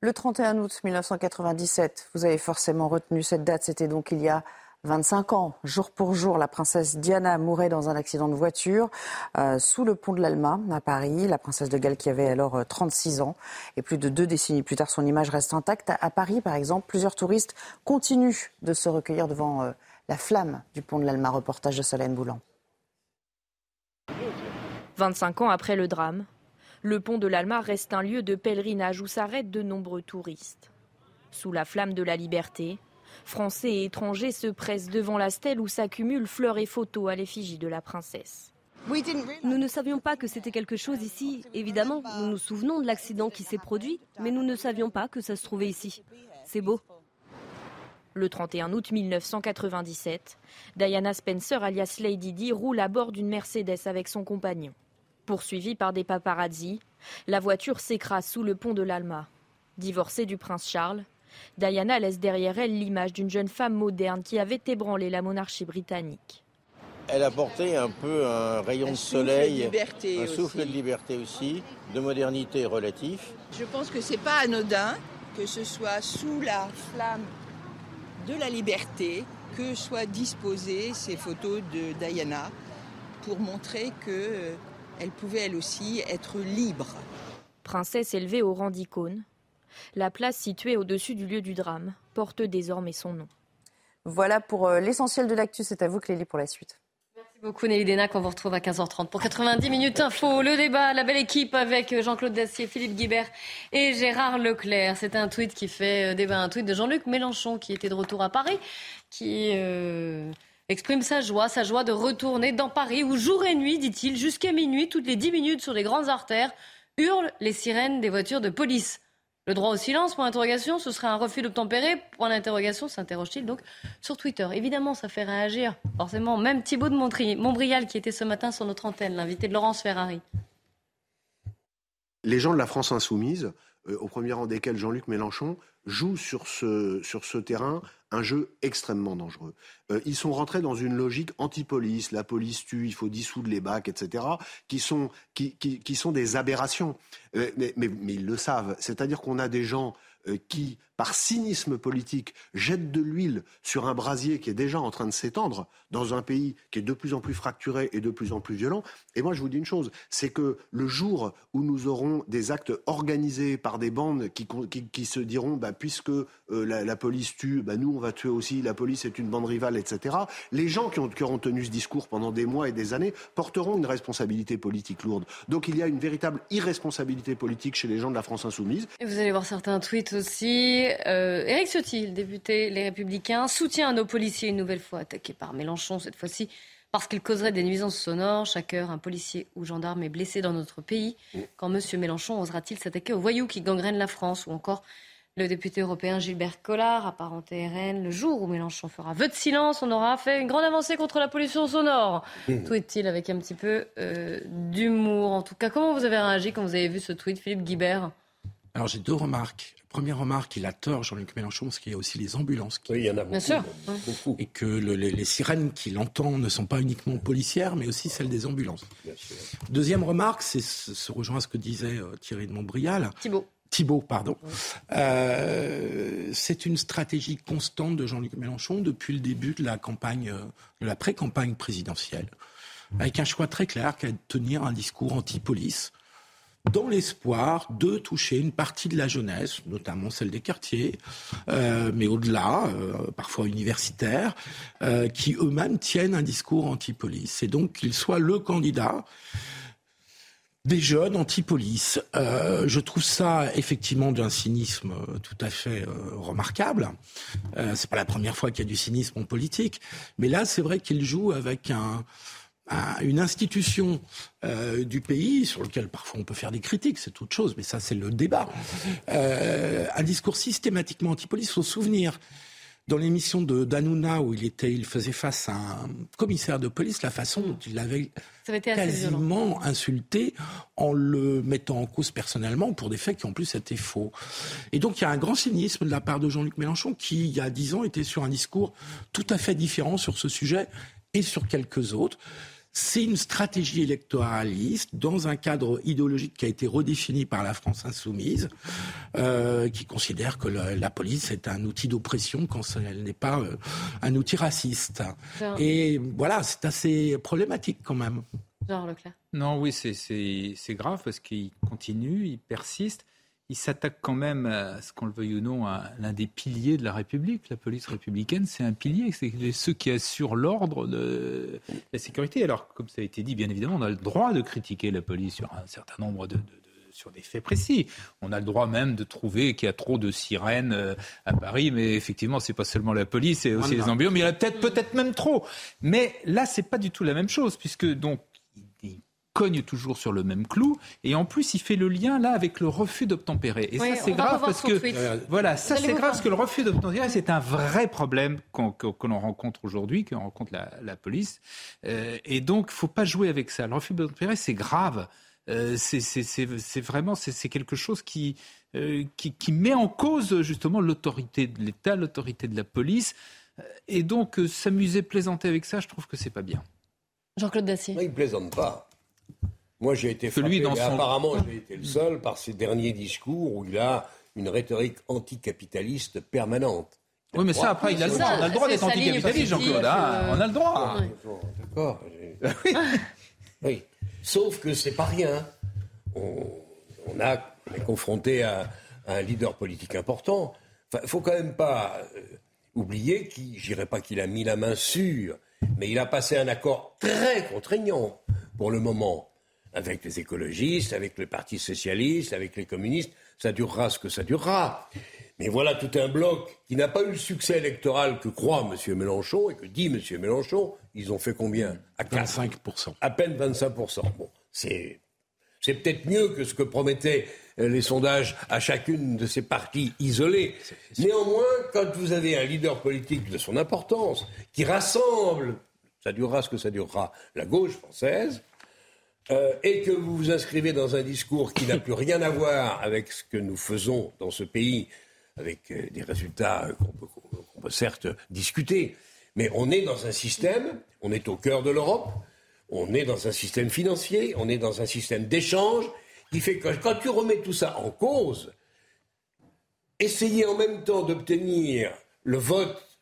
Le 31 août 1997, vous avez forcément retenu cette date, c'était donc il y a 25 ans, jour pour jour, la princesse Diana mourait dans un accident de voiture euh, sous le pont de l'Alma à Paris. La princesse de Galles qui avait alors 36 euh, ans. Et plus de deux décennies plus tard, son image reste intacte. À, Paris, par exemple, plusieurs touristes continuent de se recueillir devant euh, la flamme du pont de l'Alma. Reportage de Solène Boulan. 25 ans après le drame, le pont de l'Alma reste un lieu de pèlerinage où s'arrêtent de nombreux touristes. Sous la flamme de la liberté, Français et étrangers se pressent devant la stèle où s'accumulent fleurs et photos à l'effigie de la princesse. Nous ne savions pas que c'était quelque chose ici. Évidemment, nous nous souvenons de l'accident qui s'est produit, mais nous ne savions pas que ça se trouvait ici. C'est beau. Le 31 août 1997, Diana Spencer, alias Lady Di, roule à bord d'une Mercedes avec son compagnon. Poursuivie par des paparazzi, la voiture s'écrase sous le pont de l'Alma. Divorcée du prince Charles, Diana laisse derrière elle l'image d'une jeune femme moderne qui avait ébranlé la monarchie britannique. Elle a porté un peu un rayon de soleil, un souffle de liberté aussi, de modernité relatif. Je pense que c'est pas anodin que ce soit sous la flamme de la liberté que soient disposées ces photos de Diana pour montrer qu'elle euh, pouvait elle aussi être libre. Princesse élevée au rang d'icône, la place située au-dessus du lieu du drame porte désormais son nom. Voilà pour euh, l'essentiel de l'actu. C'est à vous, Clélie, pour la suite. Merci beaucoup, Nelly Denac. On vous retrouve à 15h30 pour 90 minutes info. Le débat, la belle équipe avec Jean-Claude Dacier, Philippe Guibert et Gérard Leclerc. C'est un tweet qui fait euh, débat, un tweet de Jean-Luc Mélenchon qui était de retour à Paris, qui euh, exprime sa joie, sa joie de retourner dans Paris où jour et nuit, dit-il, jusqu'à minuit, toutes les 10 minutes sur les grandes artères, hurlent les sirènes des voitures de police. Le droit au silence, pour interrogation, ce serait un refus d'obtempérer, point d'interrogation, s'interroge-t-il donc sur Twitter. Évidemment, ça fait réagir, forcément, même Thibault de Montbrial qui était ce matin sur notre antenne, l'invité de Laurence Ferrari. Les gens de la France insoumise, euh, au premier rang desquels Jean-Luc Mélenchon, jouent sur ce terrain un jeu extrêmement dangereux. Euh, ils sont rentrés dans une logique anti-police, la police tue, il faut dissoudre les bacs, etc., qui sont, qui, qui, sont des aberrations. Euh, mais, ils le savent. C'est-à-dire qu'on a des gens euh, qui, par cynisme politique, jettent de l'huile sur un brasier qui est déjà en train de s'étendre dans un pays qui est de plus en plus fracturé et de plus en plus violent. Et moi, je vous dis une chose, c'est que le jour où nous aurons des actes organisés par des bandes qui, qui, se diront, bah, puisque euh, la, police tue, bah, nous, on va tuer aussi, la police est une bande rivale, etc., les gens qui, ont, qui auront tenu ce discours pendant des mois et des années porteront une responsabilité politique lourde. Donc il y a une véritable irresponsabilité politique chez les gens de la France insoumise. Et vous allez voir certains tweets aussi. Euh, Éric Ciotti, le député Les Républicains, soutient nos policiers une nouvelle fois attaqués par Mélenchon, cette fois-ci parce qu'ils causeraient des nuisances sonores. Chaque heure, un policier ou gendarme est blessé dans notre pays. Quand M. Mélenchon osera-t-il s'attaquer aux voyous qui gangrènent la France Ou encore le député européen Gilbert Collard, apparenté RN, le jour où Mélenchon fera vœu de silence, on aura fait une grande avancée contre la pollution sonore. Mmh. Tweet-il avec un petit peu euh, d'humour? En tout cas, comment vous avez réagi quand vous avez vu ce tweet, Philippe Guibert? Alors j'ai deux remarques. Première remarque, il a tort, Jean-Luc Mélenchon, parce qu'il y a aussi les ambulances. Qui... Oui, il y en a beaucoup. Bien sûr. Et que les, sirènes qu'il entend ne sont pas uniquement policières, mais aussi celles des ambulances. Deuxième remarque, c'est se rejoint à ce que disait euh, Thierry de Montbrial. Thibault. Thibault, pardon. Euh, c'est une stratégie constante de Jean-Luc Mélenchon depuis le début de la campagne, euh, de la pré-campagne présidentielle, avec un choix très clair qui est de tenir un discours anti-police dans l'espoir de toucher une partie de la jeunesse, notamment celle des quartiers, euh, mais au-delà, euh, parfois universitaires, euh, qui eux-mêmes tiennent un discours anti-police. Et donc qu'il soit le candidat des jeunes anti-police. je trouve ça effectivement d'un cynisme tout à fait remarquable. c'est pas la première fois qu'il y a du cynisme en politique, mais là c'est vrai qu'il joue avec un une institution euh, du pays, sur lequel parfois on peut faire des critiques, c'est autre chose, mais ça c'est le débat, euh, un discours systématiquement anti-police. Il faut se souvenir, dans l'émission de d'Anouna où il était, il faisait face à un commissaire de police, la façon dont il l'avait quasiment insulté en le mettant en cause personnellement pour des faits qui en plus étaient faux. Et donc il y a un grand cynisme de la part de Jean-Luc Mélenchon qui, il y a dix ans, était sur un discours tout à fait différent sur ce sujet et sur quelques autres c'est une stratégie électoraliste dans un cadre idéologique qui a été redéfini par la France insoumise, euh, qui considère que la, police est un outil d'oppression quand elle n'est pas euh, un outil raciste. Et voilà, c'est assez problématique quand même. Jean Leclerc. Non, oui, c'est grave parce qu'il continue, il persiste il s'attaque quand même, à ce qu'on le veuille ou non, à l'un des piliers de la République. La police républicaine, c'est un pilier, c'est ceux qui assurent l'ordre de la sécurité. Alors, comme ça a été dit, bien évidemment, on a le droit de critiquer la police sur un certain nombre de, sur des faits précis. On a le droit même de trouver qu'il y a trop de sirènes euh, à Paris, mais effectivement, c'est pas seulement la police, c'est aussi les ambulances, mais il y en a peut-être peut-être même trop. Mais là, c'est pas du tout la même chose, puisque donc cogne toujours sur le même clou. Et en plus, il fait le lien là avec le refus d'obtempérer. Et ça, c'est grave parce que voilà, ça c'est grave parce que le refus d'obtempérer, c'est un vrai problème que, l'on rencontre aujourd'hui, que rencontre la, police. Euh, et donc, faut pas jouer avec ça. Le refus d'obtempérer, c'est grave. Euh, c'est vraiment c'est quelque chose qui, euh, qui, qui met en cause justement l'autorité de l'État, l'autorité de la police. Et donc, s'amuser, plaisanter avec ça, je trouve que c'est pas bien. Jean-Claude Dacier. il plaisante pas. Moi, j'ai été frappé, mais apparemment, j'ai été le seul par ses derniers discours où il a une rhétorique anticapitaliste permanente. Oui, mais ça, après, il a le droit. On a le droit d'être anticapitaliste, Jean-Claude. Hein. on a le droit. D'accord. oui. Sauf que c'est pas rien. On, a, est confronté à, un leader politique important. Il ne faut quand même pas euh, oublier je dirais pas qu'il a mis la main sur, mais il a passé un accord très contraignant pour le moment avec les écologistes, avec le Parti socialiste, avec les communistes. Ça durera ce que ça durera. Mais voilà tout un bloc qui n'a pas eu le succès électoral que croit M. Mélenchon et que dit M. Mélenchon. Ils ont fait combien? À 25%. À peine 25%. Bon, c'est, peut-être mieux que ce que promettaient euh, les sondages à chacune de ces partis isolés. Néanmoins, quand vous avez un leader politique de son importance qui rassemble, ça durera ce que ça durera, la gauche française, euh, et que vous vous inscrivez dans un discours qui n'a plus rien à voir avec ce que nous faisons dans ce pays, avec euh, des résultats qu'on peut, certes discuter, mais on est dans un système, on est au cœur de l'Europe, on est dans un système financier, on est dans un système d'échange qui fait que quand tu remets tout ça en cause, essayer en même temps d'obtenir le vote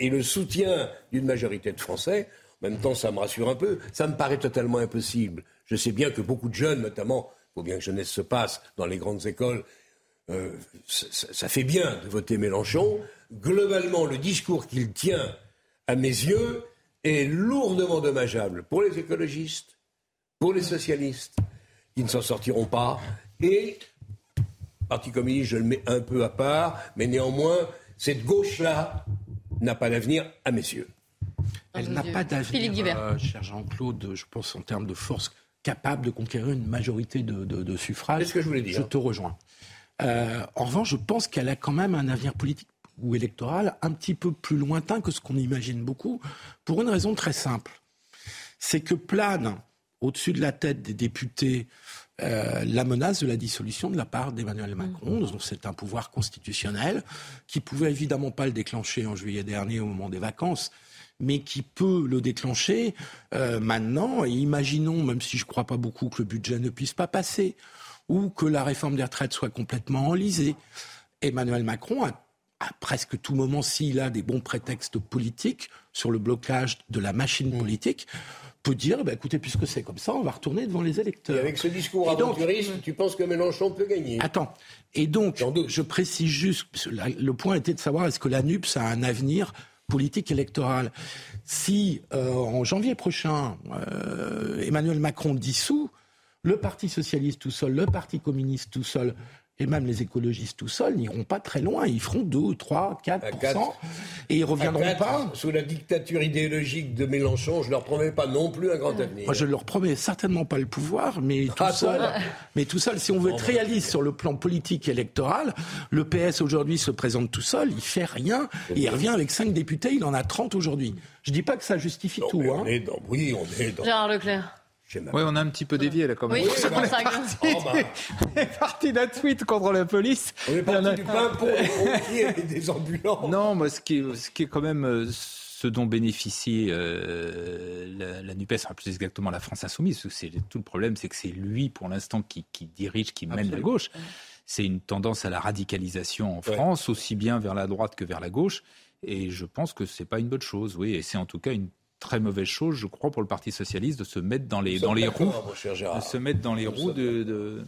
et le soutien d'une majorité de Français, en même temps ça me rassure un peu, ça me paraît totalement impossible. Je sais bien que beaucoup de jeunes, notamment, il faut bien que jeunesse se passe dans les grandes écoles, euh, ça, fait bien de voter Mélenchon. Globalement, le discours qu'il tient, à mes yeux, est lourdement dommageable pour les écologistes, pour les socialistes, qui ne s'en sortiront pas, et Parti communiste, je le mets un peu à part, mais néanmoins, cette gauche-là n'a pas d'avenir à mes yeux. Elle n'a pas d'avenir, euh, cher Jean-Claude, je pense en termes de force capable de conquérir une majorité de, suffrages. C'est ce que je voulais dire. Je te rejoins. Euh, en revanche, je pense qu'elle a quand même un avenir politique ou électoral un petit peu plus lointain que ce qu'on imagine beaucoup, pour une raison très simple. C'est que plane au-dessus de la tête des députés euh, la menace de la dissolution de la part d'Emmanuel Macron. Mm. C'est un pouvoir constitutionnel qui pouvait évidemment pas le déclencher en juillet dernier au moment des vacances, mais qui peut le déclencher euh, maintenant. Et imaginons, même si je ne crois pas beaucoup que le budget ne puisse pas passer, ou que la réforme des retraites soit complètement enlisée. Emmanuel Macron, à, presque tout moment, s'il a des bons prétextes politiques sur le blocage de la machine mmh. Peut dire, bah, écoutez, puisque c'est comme ça, on va retourner devant les électeurs. Et avec ce discours aventuriste, tu penses que Mélenchon peut gagner? Attends, et donc, je précise juste, le point était de savoir est-ce que la NUPS a un avenir politique électorale. Si euh, en janvier prochain, euh, Emmanuel Macron dissout, le Parti socialiste tout seul, le Parti communiste tout seul, et même les écologistes tout seuls n'iront pas très loin. Ils feront 2, 3, 4, et ils reviendront pas. Sous la dictature idéologique de Mélenchon, je leur promets pas non plus un grand avenir. Moi, je leur promets certainement pas le pouvoir, mais tout ah, seul. Mais tout seul, si on veut être réaliste sur le plan politique et électoral, le PS aujourd'hui se présente tout seul, il fait rien, et il revient avec 5 députés, il en a 30 aujourd'hui. Je dis pas que ça justifie tout. Hein. On est dans, oui, on est dans. Gérard Leclerc. Oui, on a un petit peu dévié là quand même. Oui, c'est parti, oh, bah. parti d'un tweet contre la police. On est parti du pain pour des ambulances. Non, moi, ce qui est, ce qui est quand même euh, ce dont bénéficie euh, la, la, NUPES, enfin plus exactement la France insoumise, c'est tout le problème, c'est que c'est lui pour l'instant qui, dirige, qui mène la gauche. C'est une tendance à la radicalisation en France, aussi bien vers la droite que vers la gauche. Et je pense que c'est pas une bonne chose, oui. Et c'est en tout cas une très mauvaise chose, je crois, pour le Parti socialiste de se mettre dans les, dans les roues, de se mettre dans les roues de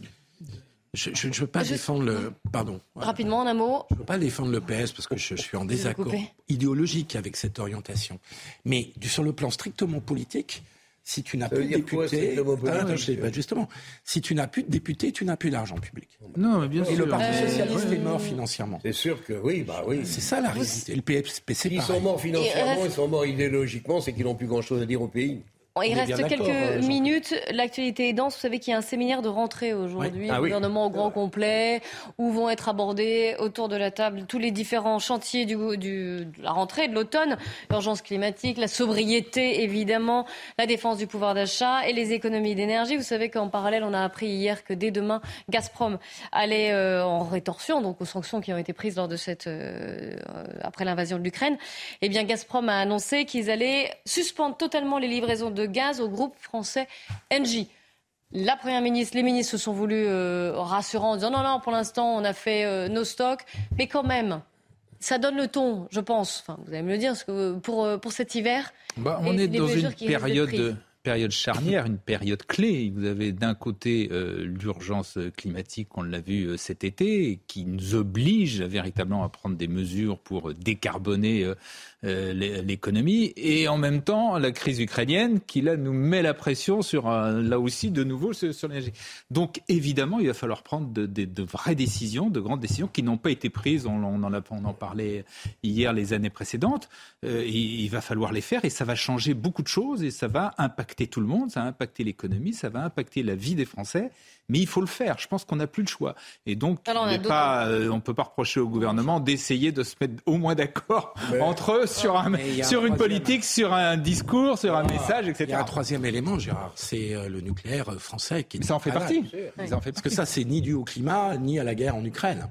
je ne veux pas défendre le. Pardon. Rapidement, en un mot. Je ne veux pas défendre le PS parce que je, suis en désaccord idéologique avec cette orientation. Mais sur le plan strictement politique, si tu n'as plus de députés, ah, justement, si tu n'as plus de députés, tu n'as plus d'argent public. Non, mais bien sûr. Et le Parti socialiste est mort financièrement. C'est sûr que oui, bah oui. C'est ça la réalité. Le PSPC, Ils sont morts financièrement, ils sont morts idéologiquement, c'est qu'ils n'ont plus grand-chose à dire au pays. Il reste quelques euh, minutes. L'actualité est dense. Vous savez qu'il y a un séminaire de rentrée aujourd'hui, ah gouvernement au grand complet, où vont être abordés autour de la table tous les différents chantiers du, du, de la rentrée de l'automne. L'urgence climatique, la sobriété, évidemment, la défense du pouvoir d'achat et les économies d'énergie. Vous savez qu'en parallèle, on a appris hier que dès demain, Gazprom allait euh, en rétorsion, donc aux sanctions qui ont été prises lors de cette, euh, après l'invasion de l'Ukraine. Eh bien, Gazprom a annoncé qu'ils allaient suspendre totalement les livraisons de de gaz au groupe français Engie. La première ministre, les ministres se sont voulus euh, rassurants en disant non, non, pour l'instant, on a fait euh, nos stocks, mais quand même, ça donne le ton, je pense. Enfin, vous allez me le dire, que pour, euh, pour cet hiver. Bah, on est dans une période période charnière, une période clé. Vous avez d'un côté l'urgence climatique, on l'a vu cet été, qui nous oblige véritablement à prendre des mesures pour décarboner euh, l'économie, et en même temps la crise ukrainienne qui là nous met la pression sur là aussi de nouveau sur, l'énergie. Donc évidemment il va falloir prendre de, de, vraies décisions, de grandes décisions qui n'ont pas été prises. On, on, en, a, on en parlait hier les années précédentes. Euh, il, va falloir les faire et ça va changer beaucoup de choses et ça va impacter tout le monde, ça va impacter l'économie, ça va impacter la vie des Français. Mais il faut le faire. Je pense qu'on n'a plus le choix. Et donc, on ne euh, peut pas reprocher au gouvernement d'essayer de se mettre au moins d'accord entre eux sur, un, sur une politique, sur un discours, sur un message, etc. Il y a un troisième élément, Gérard, c'est euh, le nucléaire euh, français. Qui ça en fait partie. Ça en fait Parce que ça, c'est ni dû au climat, ni à la guerre en Ukraine.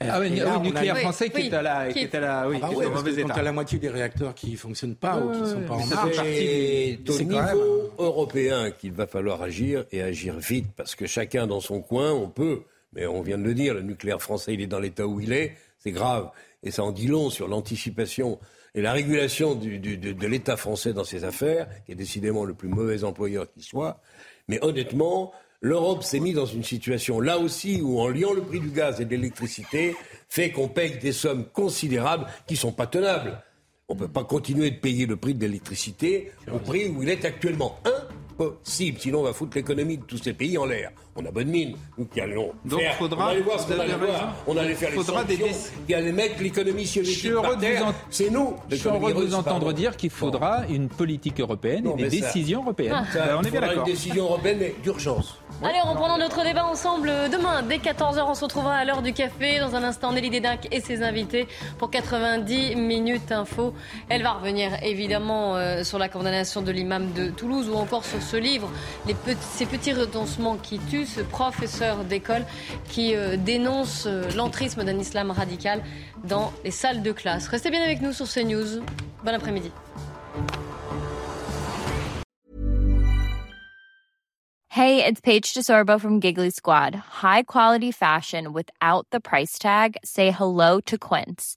Ah oui, le nucléaire français qui, est à la, qui est à la, oui, ah bah mauvais état. Quand la moitié des réacteurs qui ne fonctionnent pas ou qui ne sont pas en marche. C'est au niveau européen qu'il va falloir agir et agir vite parce que dans son coin, on peut. Mais on vient de le dire, le nucléaire français, il est dans l'état où il est. C'est grave. Et ça en dit long sur l'anticipation et la régulation de, de l'État français dans ses affaires, qui est décidément le plus mauvais employeur qui soit. Mais honnêtement, l'Europe s'est mise dans une situation là aussi où, en liant le prix du gaz et de l'électricité, fait qu'on paye des sommes considérables qui ne sont pas tenables. On ne peut pas continuer de payer le prix de l'électricité au prix où il est actuellement. Impossible, sinon on va foutre l'économie de tous ces pays en l'air on a bonne mine. Nous qui allons Donc faire, faudra, on allait voir ce qu'on allait voir. On allait faire faudra les sanctions des... qui allaient mettre l'économie soviétique par terre. C'est nous. Je suis heureux de vous entendre dire qu'il faudra une politique européenne et des décisions européennes. on est bien d'accord. Une décision européenne, mais d'urgence. Allez, reprenons notre débat ensemble demain. Dès 14h, on se retrouvera à l'heure du café. Dans un instant, Nelly Dédac et ses invités pour 90 minutes info. Elle va revenir évidemment euh, sur la condamnation de l'imam de Toulouse ou encore sur ce livre, les ces petits renoncements qui tuent ce professeur d'école qui euh, dénonce euh, l'entrisme d'un islam radical dans les salles de classe. Restez bien avec nous sur CNews. Bon après-midi. Hey, it's Paige DeSorbo from Giggly Squad. High quality fashion without the price tag. Say hello to Quince.